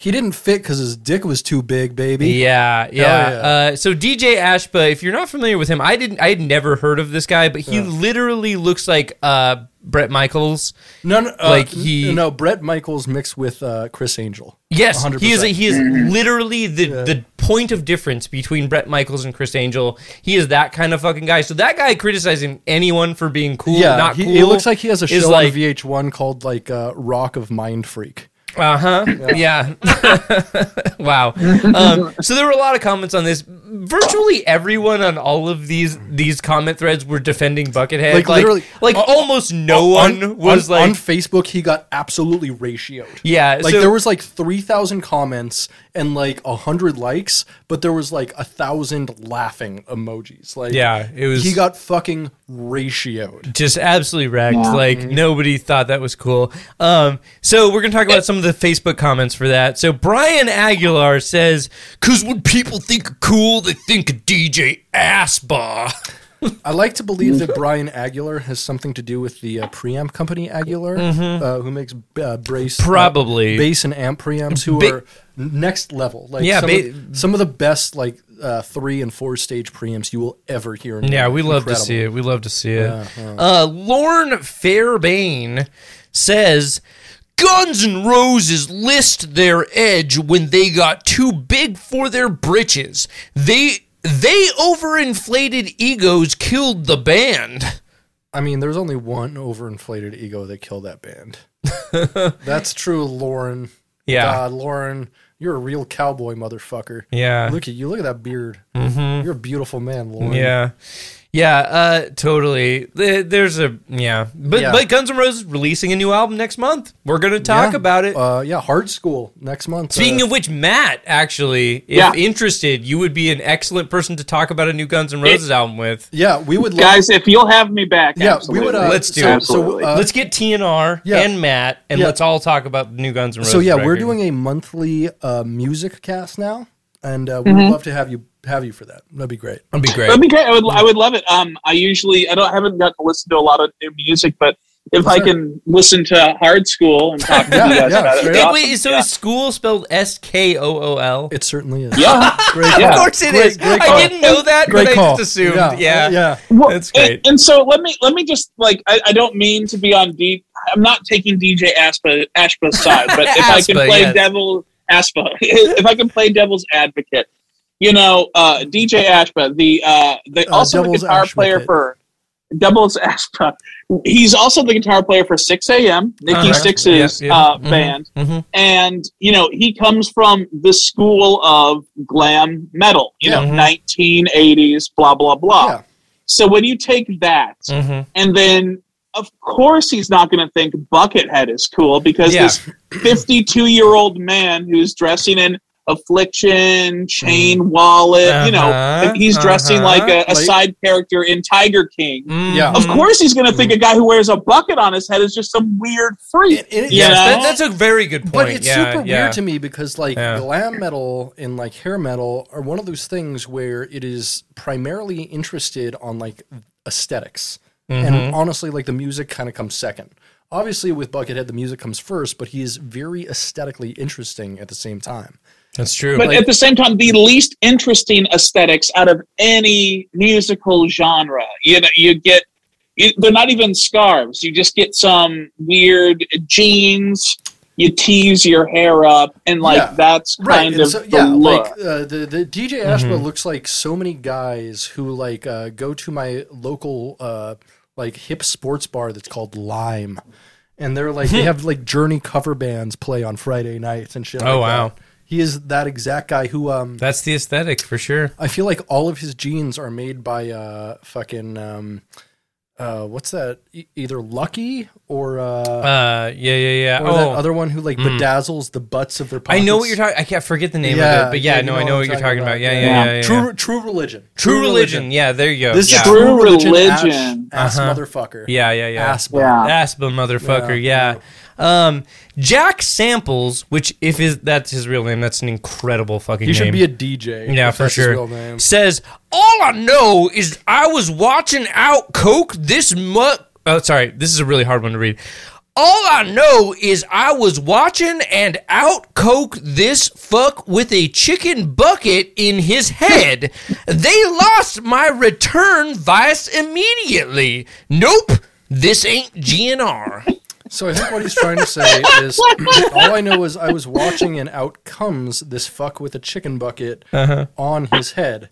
He didn't fit because his dick was too big, baby. Yeah, yeah. yeah. Uh, so DJ Ashba, if you're not familiar with him, I didn't, I had never heard of this guy, but he literally looks like uh, Bret Michaels. No, no, uh, Like n- he- no, Bret Michaels mixed with uh, Criss Angel. Yes, 100%. he is. He is literally the the point of difference between Bret Michaels and Criss Angel. He is that kind of fucking guy. So that guy criticizing anyone for being cool, Yeah, not he, cool. it looks like he has a show like, on VH1 called like uh, Rock of Mind Freak. Uh huh. Yeah. wow. Um, so there were a lot of comments on this. Virtually everyone on all of these these comment threads were defending Buckethead. Like, Like, literally- like uh, almost no on, one was on, like, on Facebook. He got absolutely ratioed. yeah. Like so, there was like three thousand comments and like a hundred likes, but there was like a thousand laughing emojis. Like yeah, it was. he got fucking ratioed. just absolutely wrecked. Yeah. Like nobody thought that was cool. Um, so we're gonna talk about some of the Facebook comments for that. So Brian Aguilar says, "Cause when people think cool, they think DJ Assbar." I like to believe that Brian Aguilar has something to do with the uh, preamp company Aguilar, uh, who makes uh, brace, uh, Mm-hmm. Probably. bass and amp preamps, who Ba- are next level. Like Yeah, some, ba- of, some of the best like uh, three and four stage preamps you will ever hear. In Yeah, we love to see it. We love to see it. Yeah, Uh, Lorne Fairbairn says. Guns N' Roses list their edge when they got too big for their britches. They they overinflated egos killed the band. I mean, there's only one overinflated ego that killed that band. That's true, Lauren. Yeah. God, Lauren, you're a real cowboy motherfucker. Yeah. Look at you. Look at that beard. Mm-hmm. You're a beautiful man, Lauren. Yeah. Yeah, uh, totally. There's a yeah, but Yeah. but Guns N' Roses releasing a new album next month. We're gonna talk Yeah. about it. Uh, yeah, Hard Skool next month. Speaking uh, of which, Matt, actually, if Yeah. interested, you would be an excellent person to talk about a new Guns N' Roses album with. yeah, we would love. Guys, if you'll have me back, yeah, we would. Uh. Let's do so, it. Absolutely. So, uh, let's get TNR yeah. and Matt, and Yeah. let's all talk about the new Guns N' Roses. so yeah, we're doing a monthly uh, music cast now, and uh, we Mm-hmm. would love to have you have you for that. That'd be great. That'd be great. That'd be great. I would, I would love it. Um, I usually, I don't, haven't got to listen to a lot of new music, but if I can listen to Hard Skool and talk to Yeah, you guys yeah, about it, straight it'd Hey, be wait, awesome. so yeah. is school spelled S K O O L? It certainly is. yeah. Great. Yeah. Of course it Great- is. great I didn't know that, Great but call. I just assumed. Yeah, Yeah, yeah. Well, That's great. And, and so let me let me just like I, I don't mean to be on deep. I'm not taking DJ Aspa Ashpa's side, but if I can play yes. devil Aspa, if I can play devil's advocate, you know, uh, DJ Ashba, the uh, the Uh, also the devil's guitar player Ashmacate. for doubles Ashba. He's also the guitar player for Sixx:A.M., Nikki Uh-huh. Sixx's Yeah, yeah. Uh, Mhm. band, Mhm. and you know he comes from the school of glam metal. You know, Mhm. 1980s, blah blah blah. Yeah. So when you take that, Mhm. and then of course he's not going to think Buckethead is cool because Yeah. this 52 year old man who's dressing in affliction, chain wallet, you know, Uh-huh, he's dressing uh-huh. like a, a Like- side character in Tiger King. Yeah. Of course, he's going to think a guy who wears a bucket on his head is just some weird freak. It- it- Yes, that, that's a very good point. But it's yeah, super yeah. weird to me because like Yeah. glam metal and like hair metal are one of those things where it is primarily interested on like esthetics Mm-hmm. And honestly, like the music kind of comes second. Obviously, with Buckethead, the music comes first, but he is very aesthetically interesting at the same time. That's true. But at the same time, the least interesting aesthetics out of any musical genre. You know, you get you, they're not even scarves. You just get some weird jeans, you tease your hair up, and like Yeah. that's kind and of so- the yeah, look. like uh, the the DJ Ashba looks like so many guys who like uh, go to my local uh, like hip sports bar that's called Lime, and they're like they have like Journey cover bands play on Friday nights and shit. Oh, like wow. that. He is that exact guy who um That's the aesthetic for sure. I feel like all of his jeans are made by uh fucking um uh what's that E- either Lucky or uh, Uh, yeah, yeah, yeah. or oh, that other one who like bedazzles the butts of their I know what you're talking. I can't forget the name Yeah, of it, but yeah, yeah, no, you I know know what what you're talking talking about. about. Yeah, Yeah. yeah, yeah. yeah, True True Religion. True religion. Yeah, there you go. This yeah. is true True religion. religion. Ass, ass Uh-huh. motherfucker. Yeah, yeah, yeah. Ass Yeah. Aspa motherfucker, Yeah, yeah. Um, Jack Samples, which if is that's his real name, that's an incredible fucking He name. should be a DJ. yeah, if for that's his sure. real name. Says all I know is I was watching out Coke this month. Oh, sorry, this is a really hard one to read. All I know is I was watching and out Coke this fuck with a chicken bucket in his head. they lost my return vice immediately. Nope, this ain't GNR. So I think what he's trying to say is all I know is I was watching and out comes this fuck with a chicken bucket Uh-huh. on his head.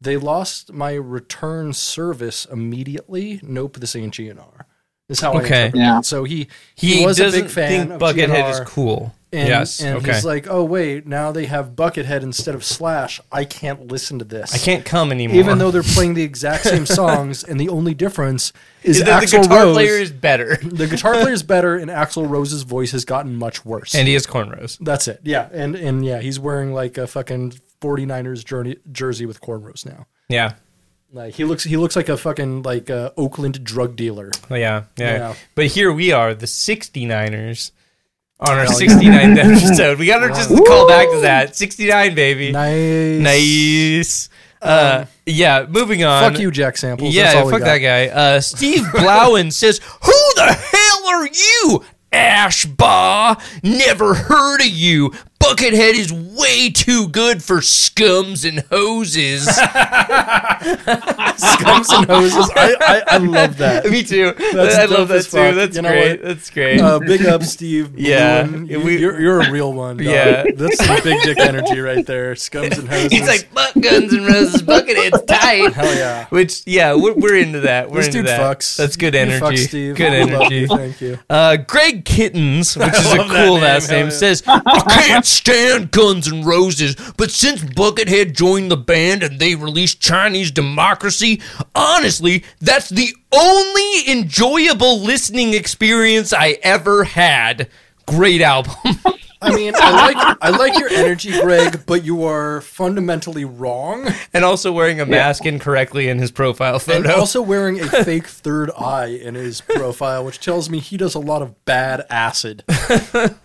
They lost my return service immediately. Nope, this ain't GNR. Is how I Okay. interpret Yeah. it. So he he, He was a doesn't big fan think of Buckethead GNR, is cool. And, yes. and okay. he's like, oh wait, now they have Buckethead instead of Slash. I can't listen to this. I can't come anymore. Even though they're playing the exact same songs, and the only difference is that the guitar Rose. player is better, the guitar player is better, and Axl Rose's voice has gotten much worse. and he has cornrows. That's it. Yeah, and and yeah, he's wearing like a fucking 49ers journey, jersey with cornrows now. Yeah. Like he looks he looks like a fucking like uh, Oakland drug dealer. Oh, yeah, yeah, Yeah. But here we are, the 69ers, on our Hell 69th episode. We got to just call back to that. 69, baby. Nice. Nice. Uh, yeah, moving on. Fuck you, Jack Samples. Yeah, That's all we fuck that guy. Uh, Steve Blowen says, Who the hell are you? Ashbaugh. Never heard of you. Buckethead is way too good for scums and hoses. Scums and hoses. I, I, I love that. Me too. That's I love that too. fuck. That's You know great. what? That's great. Uh, big up, Steve. Yeah. Bluen. You, We- you're, you're a real one. Dog. Yeah. that's some big dick energy right there. Scums and hoses. He's like butt guns and roses, buckethead's tight. hell yeah. Which yeah, we're, we're into that. We're This into dude that. fucks. That's good You energy. fuck, Steve. Good energy. you. Thank you. Uh, Greg Kittens, which is a cool name, last hell name, yeah. says, I can't stand Guns N' Roses, but since Buckethead joined the band and they released Chinese Democracy, honestly, that's the only enjoyable listening experience I ever had. Great album. I mean, I like I like your energy, Greg, but you are fundamentally wrong. and also wearing a mask incorrectly in his profile And photo. also wearing a fake third eye in his profile, which tells me he does a lot of bad acid.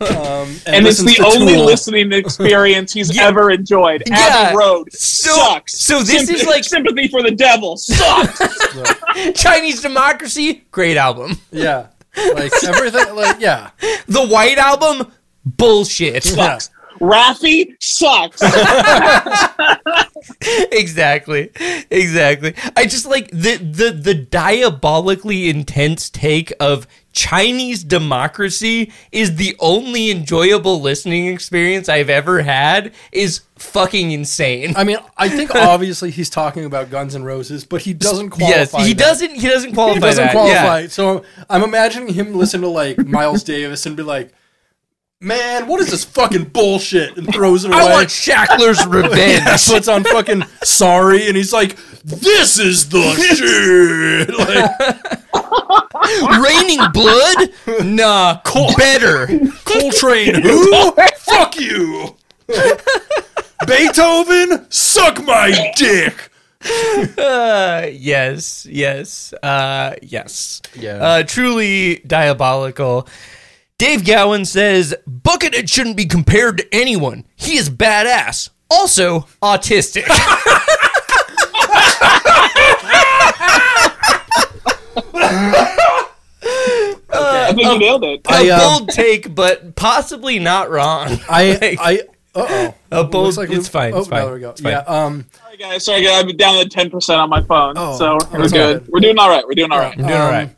Um, and and it's the only Tool. listening experience he's Yeah. ever enjoyed. Yeah. Abbey Road So- sucks. so this is like- sympathy for the devil sucks. Chinese Democracy, great album. Yeah, like everything. Like yeah, The White Album, bullshit. yeah. Raffi sucks. exactly exactly i just like the the the diabolically intense take of chinese democracy is the only enjoyable listening experience i've ever had is fucking insane I mean, I think obviously he's talking about Guns N' Roses, but he doesn't qualify. yes he that. doesn't he doesn't qualify He doesn't that. qualify. Yeah. So I'm imagining him listen to like Miles Davis and be like, "Man, what is this fucking bullshit?" and throws it away. i want shackler's revenge Yeah, puts on fucking sorry, and he's like, "This is the shit." Like raining blood nah better Coltrane, who? Fuck you. Beethoven, suck my dick. Uh, yes, yes, uh, yes. Yeah. Uh, truly diabolical. Dave Gowan says Buckethead shouldn't be compared to anyone. He is badass. Also autistic. I think you nailed it. I, a um, bold take, but possibly not wrong. I, Like, I, uh oh. A bold- it's fine, Oh, it's fine, there we go. it's fine. Yeah. Um. Sorry guys, sorry guys, I'm down to ten percent on my phone, Oh, so we're good. good. We're doing all right. We're doing all right. I'm doing all right.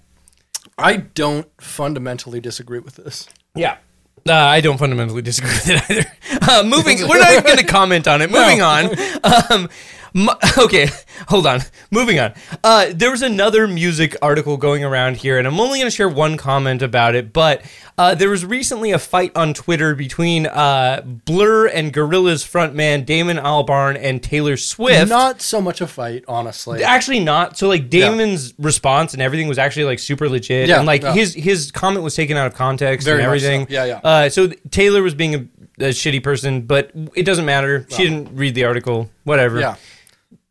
I don't fundamentally disagree with this. Yeah. Uh, I don't fundamentally disagree with it either. Uh, moving, we're not even going to comment on it. Moving on. Um, okay, hold on. Moving on. Uh, there was another music article going around here, and I'm only going to share one comment about it. But uh, there was recently a fight on Twitter between uh, Blur and Gorillaz frontman Damon Albarn and Taylor Swift. Not so much a fight, honestly. Actually, not. So like Damon's response and everything was actually like super legit, Yeah, and like yeah. his his comment was taken out of context Very and much so. everything. Yeah, yeah. Uh, so Taylor was being a, a shitty person, but it doesn't matter. She didn't read the article. Whatever. Yeah.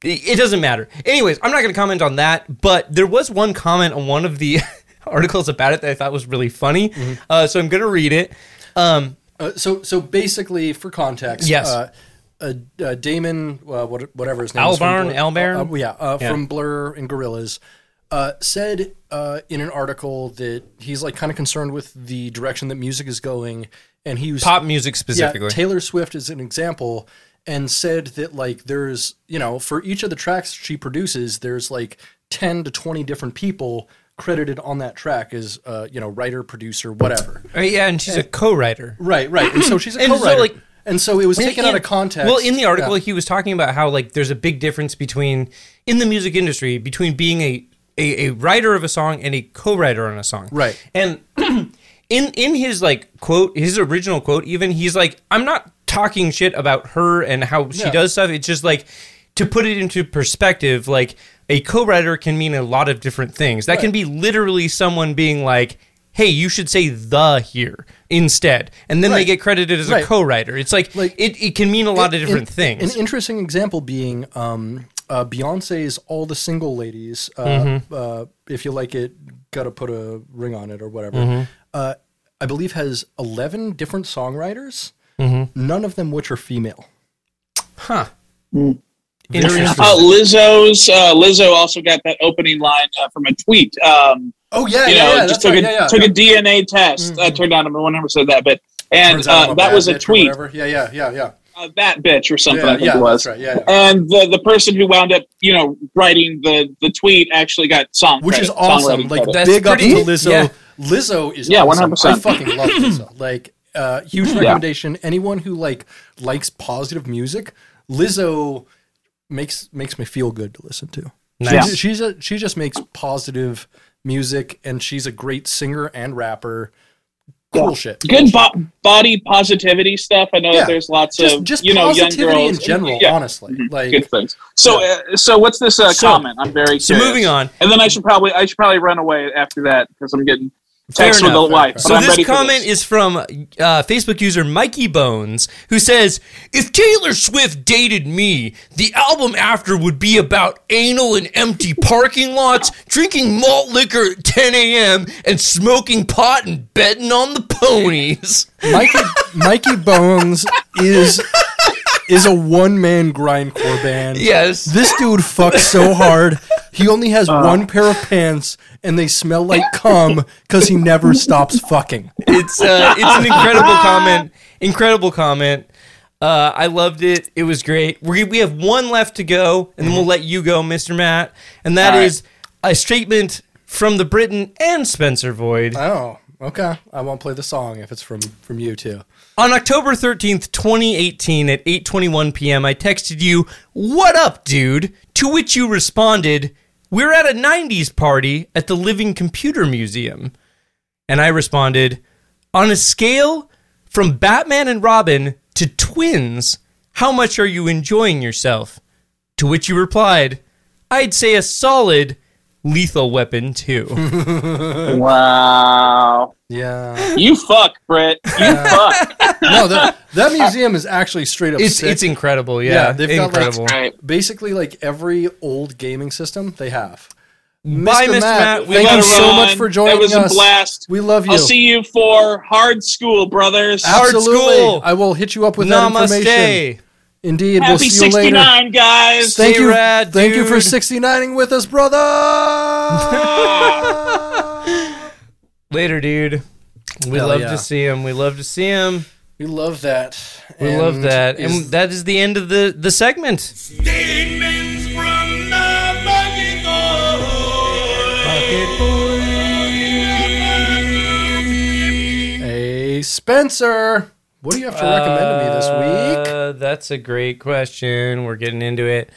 It, doesn't matter. Anyways, I'm not going to comment on that. But there was one comment on one of the articles about it that I thought was really funny. Mm-hmm. Uh, so I'm going to read it. Um, Uh, so so basically, for context, Yes. uh, uh, Damon, uh, what, whatever his name is, Albarn, from Blur- Albarn? uh, yeah, uh, Yeah. from Blur and Gorillaz, uh, said uh, in an article that he's like kind of concerned with the direction that music is going, and he was pop music specifically. Yeah, Taylor Swift is an example, and said that like there's you know for each of the tracks she produces, there's like ten to twenty different people credited on that track as uh, you know writer, producer, whatever. Uh, yeah, and she's a co-writer. Right, right. And so she's a And so, co-writer. like- and so it was taken out of context. Well, in the article, Yeah. he was talking about how like there's a big difference between in the music industry between being a a, a writer of a song and a co-writer on a song. Right. And in in his like quote, his original quote, even he's like, I'm not talking shit about her and how she Yeah. does stuff. It's just like to put it into perspective, like a co-writer can mean a lot of different things. That can be literally someone being like. Hey, you should say the here instead, and then they get credited as Right. a co-writer. It's like, Like- it, it can mean a lot of different an- things. An interesting example being um, uh, Beyonce's "All the Single Ladies." Uh, Mm-hmm. uh, if you like it, gotta put a ring on it or whatever. Mm-hmm. Uh, I believe has eleven different songwriters. Mm-hmm. None of them which are female. Huh. Very Interesting. interesting. Uh, Lizzo's uh, Lizzo also got that opening line uh, from a tweet. Um, Oh yeah, you yeah, know, yeah. just took right. a yeah, yeah. took a DNA test. Uh, turned out one never said that, but and Turns out I'm uh, that was a tweet. Yeah, yeah, yeah, yeah. Uh, that bitch or something. Yeah, I think yeah, it was. that's right. Yeah, yeah. And the the person who wound up, you know, writing the the tweet actually got song, which is awesome. Like credit. That's big up to Lizzo. yeah. Lizzo is Yeah, awesome. 100%. I fucking love Lizzo. Like uh, huge recommendation. Anyone who like likes positive music, Lizzo makes makes me feel good to listen to. Nice. She, she's a, she just makes positive music, and she's a great singer and rapper. Cool Yeah. shit. good bo- body positivity stuff. I know Yeah. that there's lots Just, of just you know young positivity girls in general. Yeah, Honestly, like good things. So uh, so what's this uh, So- comment? I'm very So moving on. and then I should probably I should probably run away after that because I'm getting text with enough, the wife. fair. So this comment this. is from uh, Facebook user Mikey Bones, who says, "If Taylor Swift dated me, the album after would be about anal and empty parking lots, drinking malt liquor at 10 a.m., and smoking pot and betting on the ponies." Mikey Mikey Bones is is a one man grindcore band. Yes. This dude fucks so hard. He only has one pair of pants and they smell like cum because he never stops fucking. It's uh, it's an incredible comment. Incredible comment. Uh, I loved it. It was great. We we have one left to go, and then we'll let you go, Mr. Matt. And that All right. is a statement from the Britain and Spencer Void. Oh, okay. I won't play the song if it's from from you too. On October 13th, 2018 at 8:21 p.m., I texted you, "What up, dude?" To which you responded, "We're at a 90s party at the Living Computer Museum." And I responded, "On a scale from Batman and Robin to twins, how much are you enjoying yourself?" To which you replied, "I'd say a solid Lethal Weapon 2." Wow, Yeah. you fuck, Britt. You fuck. No, that that museum is actually straight up it's sick. it's incredible. Yeah, Yeah, they've got, like, incredible. Right. Basically, like every old gaming system they have. Bye, Mr. Matt. We Thank you gotta so run. much for joining us. It was us. a blast. We love you. I'll see you for Hard Skool, brothers. Hard Absolutely. school. I will hit you up with that information. Namaste. Indeed. we'll Happy see you later. 69, guys. Thank Stay you. rad, thank you for dude. 69ing with us, brother. Later, dude. We Hell love yeah. to see him. We love to see him. we love that. We love And that. is- And that is the end of the, the segment. Statements from the bucket boy. a Okay, Spencer, what do you have to recommend to me this week? Uh, that's a great question. We're getting into it.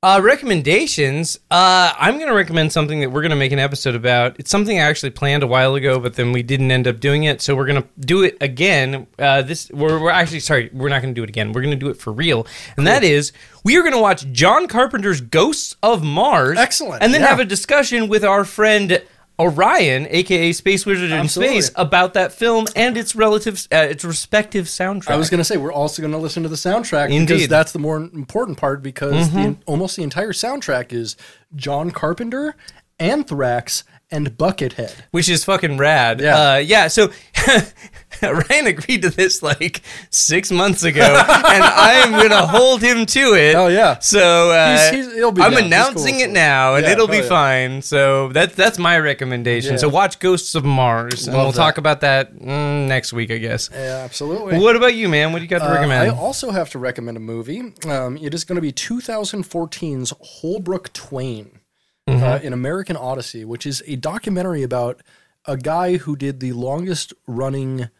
Uh, recommendations. Uh, I'm going to recommend something that we're going to make an episode about. It's something I actually planned a while ago, but then we didn't end up doing it. So we're going to do it again. Uh, this we're, we're actually sorry, we're not going to do it again. We're going to do it for real, and that is we are going to watch John Carpenter's Ghosts of Mars. Excellent, and then yeah. have a discussion with our friend. Orion, aka Space Wizard in Absolutely. Space, about that film and its relative, uh, its respective soundtrack. I was going to say we're also going to listen to the soundtrack because Indeed. Mm-hmm. that's the more important part because the, almost the entire soundtrack is John Carpenter, Anthrax, and Buckethead. which is fucking rad. Yeah. uh, yeah. So Ryan agreed to this like six months ago, and I'm gonna hold him to it. Oh, yeah. So uh, He's- he's- I'm down. Announcing cool. it now, and Yeah, it'll be yeah. fine. So that's that's my recommendation. Yeah. So watch Ghosts of Mars, and we'll that. talk about that mm, next week, I guess. Yeah, absolutely. What about you, man? What do you got to Uh, recommend? I also have to recommend a movie. Um, it is going to be 2014's Holbrook Twain, Mm-hmm. uh, An American Odyssey, which is a documentary about a guy who did the longest running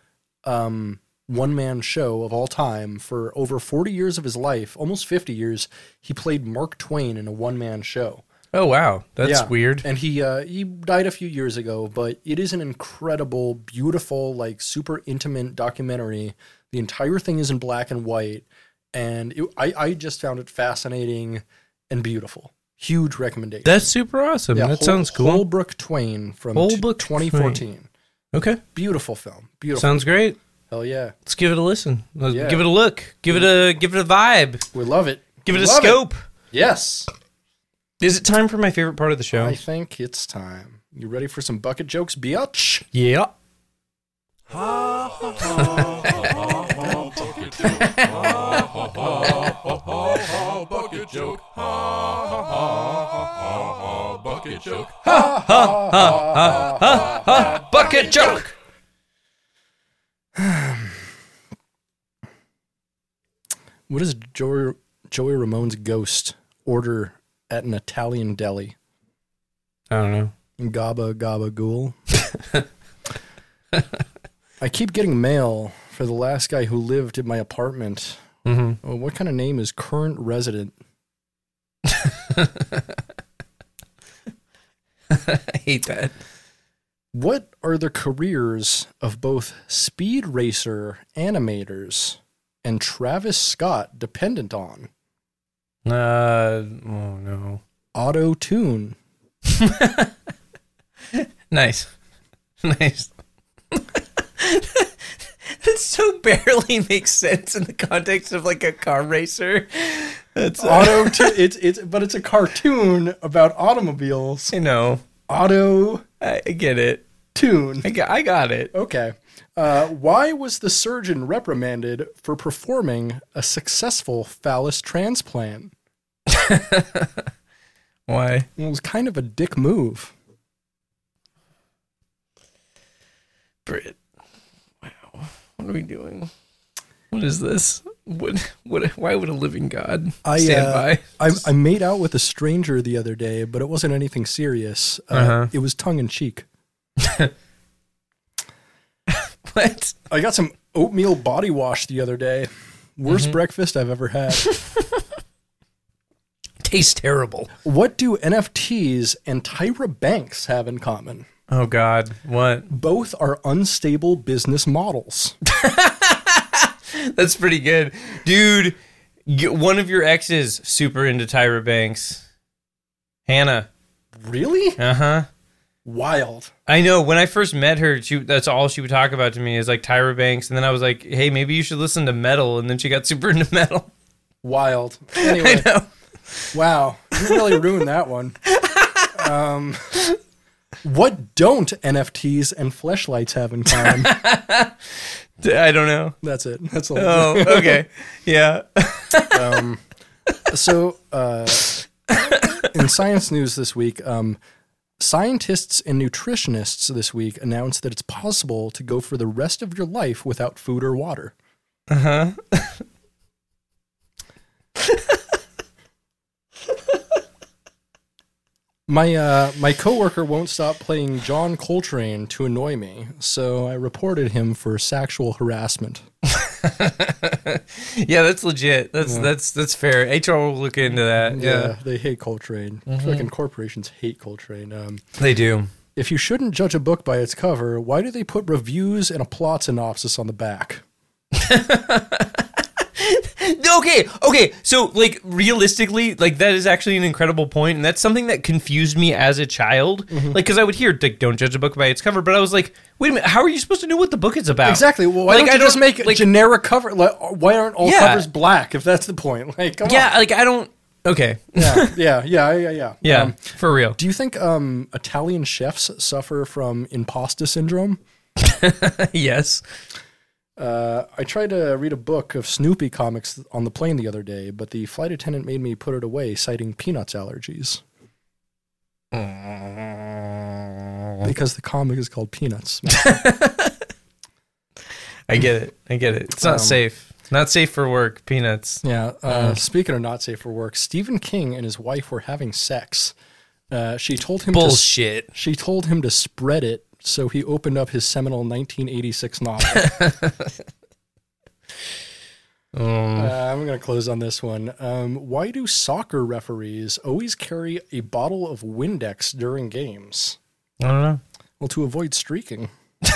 um, one man show of all time for over 40 years of his life, almost 50 years. He played Mark Twain in a one man show. oh wow, that's Yeah. weird. And he uh, he died a few years ago, but it is an incredible, beautiful, like super intimate documentary. The entire thing is in black and white, and it, I I just found it fascinating and beautiful. Huge recommendation. That's super awesome. Yeah, that Hol- sounds cool. Holbrook Twain from t- Holbrook 2014. Okay, Beautiful film. Beautiful. sounds great. Hell yeah. Let's give it a listen. Let's Yeah. Give it a look. Give it a give it a vibe. We love it. Give it a Love scope. Yes. Is it time for my favorite part of the show? I think it's time. You ready for some bucket jokes, biatch? yeah. Bucket joke. Ha ha ha ha ha. Bucket joke. Bucket joke. What does Joey, Joey Ramone's ghost order at an Italian deli? I don't know. Gaba Gaba Ghoul. I keep getting mail for the last guy who lived in my apartment. Mm-hmm. Oh, what kind of name is current resident? I hate that. What are the careers of both Speed Racer animators and Travis Scott dependent on? Uh oh no. Auto Tune. Nice. Nice. that so barely makes sense in the context of like a car racer. That's uh, Auto Tune. It's it's but it's a cartoon about automobiles. You know. Auto I, I get it. Tune. I got, I got it. Okay. Uh, why was the surgeon reprimanded for performing a successful phallus transplant? Why? It was kind of a dick move. Brit. Wow. What are we doing? What is this? What? What? Why would a living God I, stand uh, by? I, I made out with a stranger the other day, but it wasn't anything serious. Uh, Uh-huh. It was tongue in cheek. What? I got some oatmeal body wash the other day. Worst Mm-hmm. breakfast I've ever had. Tastes terrible. what do NFTs and Tyra Banks have in common? Oh God. What? Both are unstable business models. That's pretty good, dude. One of your exes super into Tyra Banks. Hannah. Really? Uh huh. Wild. I know. When I first met her, she that's all she would talk about to me is like Tyra Banks, and then I was like, "Hey, maybe you should listen to metal." And then she got super into metal. Wild. Anyway, wow. You really ruined that one. Um, what don't NFTs and fleshlights have in common? I don't know. That's it. That's all. Oh, okay. Yeah. Um, so, uh, in science news this week, um, scientists and nutritionists this week announced that it's possible to go for the rest of your life without food or water. Uh huh. My uh, my coworker won't stop playing John Coltrane to annoy me, so I reported him for sexual harassment. Yeah, that's legit. That's that's that's fair. HR will look into that. Yeah, they hate Coltrane. Fucking corporations hate Coltrane. Um, they do. if you shouldn't judge a book by its cover, why do they put reviews and a plot synopsis on the back? Okay, okay. So, like, realistically, like that is actually an incredible point, and that's something that confused me as a child. Mm-hmm. Like, because I would hear, like, "Don't judge a book by its cover," but I was like, "Wait a minute, how are you supposed to know what the book is about?" Exactly. Well, why Like, don't I you just don't- make like- generic cover? Like, why aren't all Yeah. covers black? If that's the point, like, come Yeah, on. like I don't. Okay, yeah, yeah, yeah, yeah, yeah. yeah, Um, for real. do you think um, Italian chefs suffer from imposter syndrome? yes. Uh, I tried to read a book of Snoopy comics on the plane the other day, but the flight attendant made me put it away, citing peanuts allergies. Because the comic is called Peanuts. I get it. I get it. It's not Um, safe. Not safe for work. Peanuts. Yeah. Uh, speaking of not safe for work, Stephen King and his wife were having sex. Uh, she told him to Bullshit. she told him to spread it, so he opened up his seminal 1986 novel. Um, Uh, I'm going to close on this one. Um, why do soccer referees always carry a bottle of Windex during games? I don't know. Well, to avoid streaking.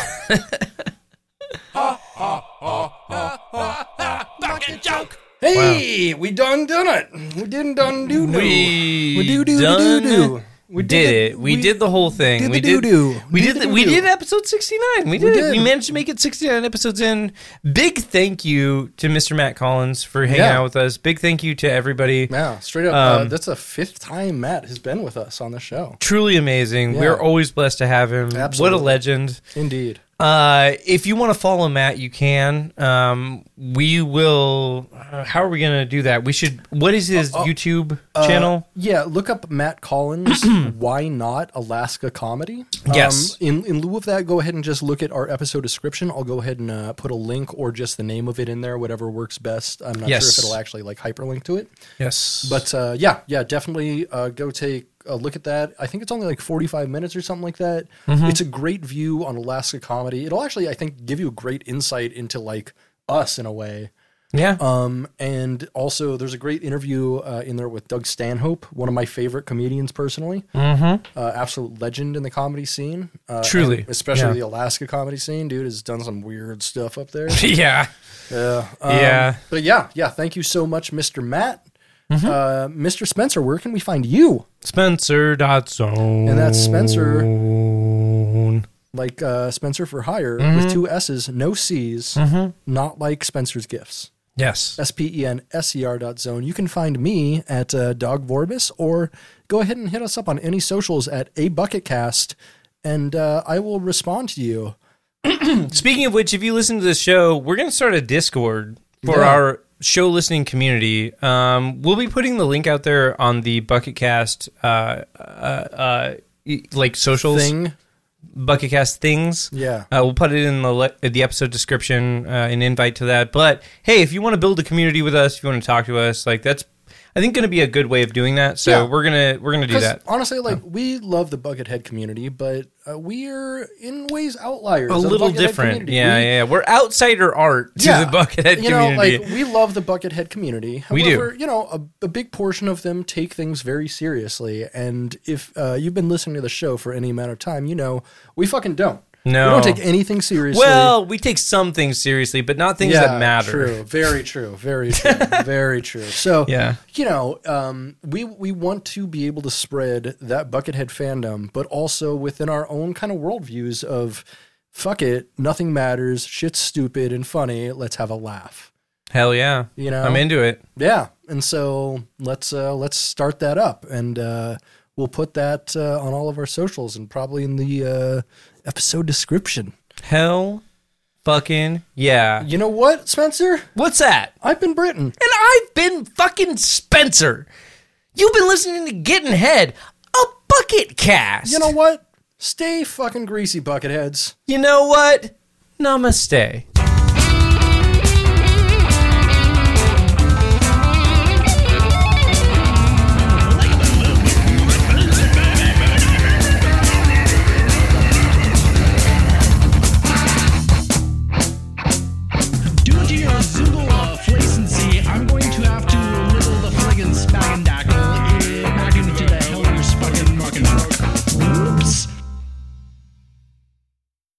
Bucket joke. Hey, we done done it. We didn't done do do. We We do do do done do. We did the- it. We, did the whole thing. did we did. doo-doo. We Did did. the we did episode sixty nine. We did it. did. We managed to make it sixty nine episodes in. Big thank you to Mr. Matt Collins for hanging Yeah. out with us. Big thank you to everybody. Yeah, straight up. uh, Um, that's the fifth time Matt has been with us on the show. Truly amazing. Yeah. We're always blessed to have him. Absolutely. What a legend. Indeed. Uh, if you want to follow Matt, you can. Um, we will. Uh, how are we gonna do that? We should. What is his YouTube channel? Uh, yeah, look up Matt Collins. Why not Alaska comedy? Yes. Um, in in lieu of that, go ahead and just look at our episode description. I'll go ahead and uh, put a link or just the name of it in there, whatever works best. I'm not Yes. sure if it'll actually like hyperlink to it, yes, but uh, yeah, yeah, definitely uh, go take a look at that. I think it's only like 45 minutes or something like that. Mm-hmm. It's a great view on Alaska comedy. It'll actually, I think, give you a great insight into like us in a way. yeah. Um, and also, there's a great interview uh, in there with Doug Stanhope, one of my favorite comedians personally. Mm-hmm. Uh, absolute legend in the comedy scene. Uh, Truly, especially yeah. the Alaska comedy scene. Dude has done some weird stuff up there. yeah. yeah. Um, Yeah. But yeah, yeah. Thank you so much, Mr. Matt. Mm-hmm. Uh, Mr. Spencer, where can we find you? Spencer dot zone. And that's Spencer, like uh, Spencer for Hire, Mm-hmm. with two S's, no C's, not like Spencer's Gifts. Yes. S P E N S E R dot zone. You can find me at uh, Dog Vorbis or go ahead and hit us up on any socials at a bucketcast, and uh, I will respond to you. Speaking of which, if you listen to this show, we're going to start a Discord for Yeah. our show listening community. Um, we'll be putting the link out there on the Bucketcast, uh, uh, uh, like socials, Thing, Bucketcast things. yeah, Uh, we'll put it in the le- the episode description, uh, an invite to that. But hey, if you want to build a community with us, if you want to talk to us, like that's, I think, going to be a good way of doing that. So Yeah. we're gonna we're gonna do that. honestly, like we love the Buckethead community, but uh, we are in ways outliers. A little different, yeah, We- yeah, yeah. We're outsider art to the Buckethead you know, community. like we love the Buckethead community. We do. However, you know, a, a big portion of them take things very seriously. And if uh, you've been listening to the show for any amount of time, you know we fucking don't. No. we don't take anything seriously. Well, we take some things seriously, but not things that matter. True. Very true. Very true. very true. So Yeah. you know, um, we we want to be able to spread that Buckethead fandom, but also within our own kind of worldviews of fuck it, nothing matters, shit's stupid and funny. Let's have a laugh. Hell yeah. You know, I'm into it. Yeah, and so let's uh, let's start that up, and uh, we'll put that uh, on all of our socials and probably in the uh, episode description. Hell fucking yeah. You know what, Spencer? What's that? I've been Britain. And I've been fucking Spencer. You've been listening to Getting Head, a bucket cast. You know what? Stay fucking greasy, bucketheads. You know what? Namaste.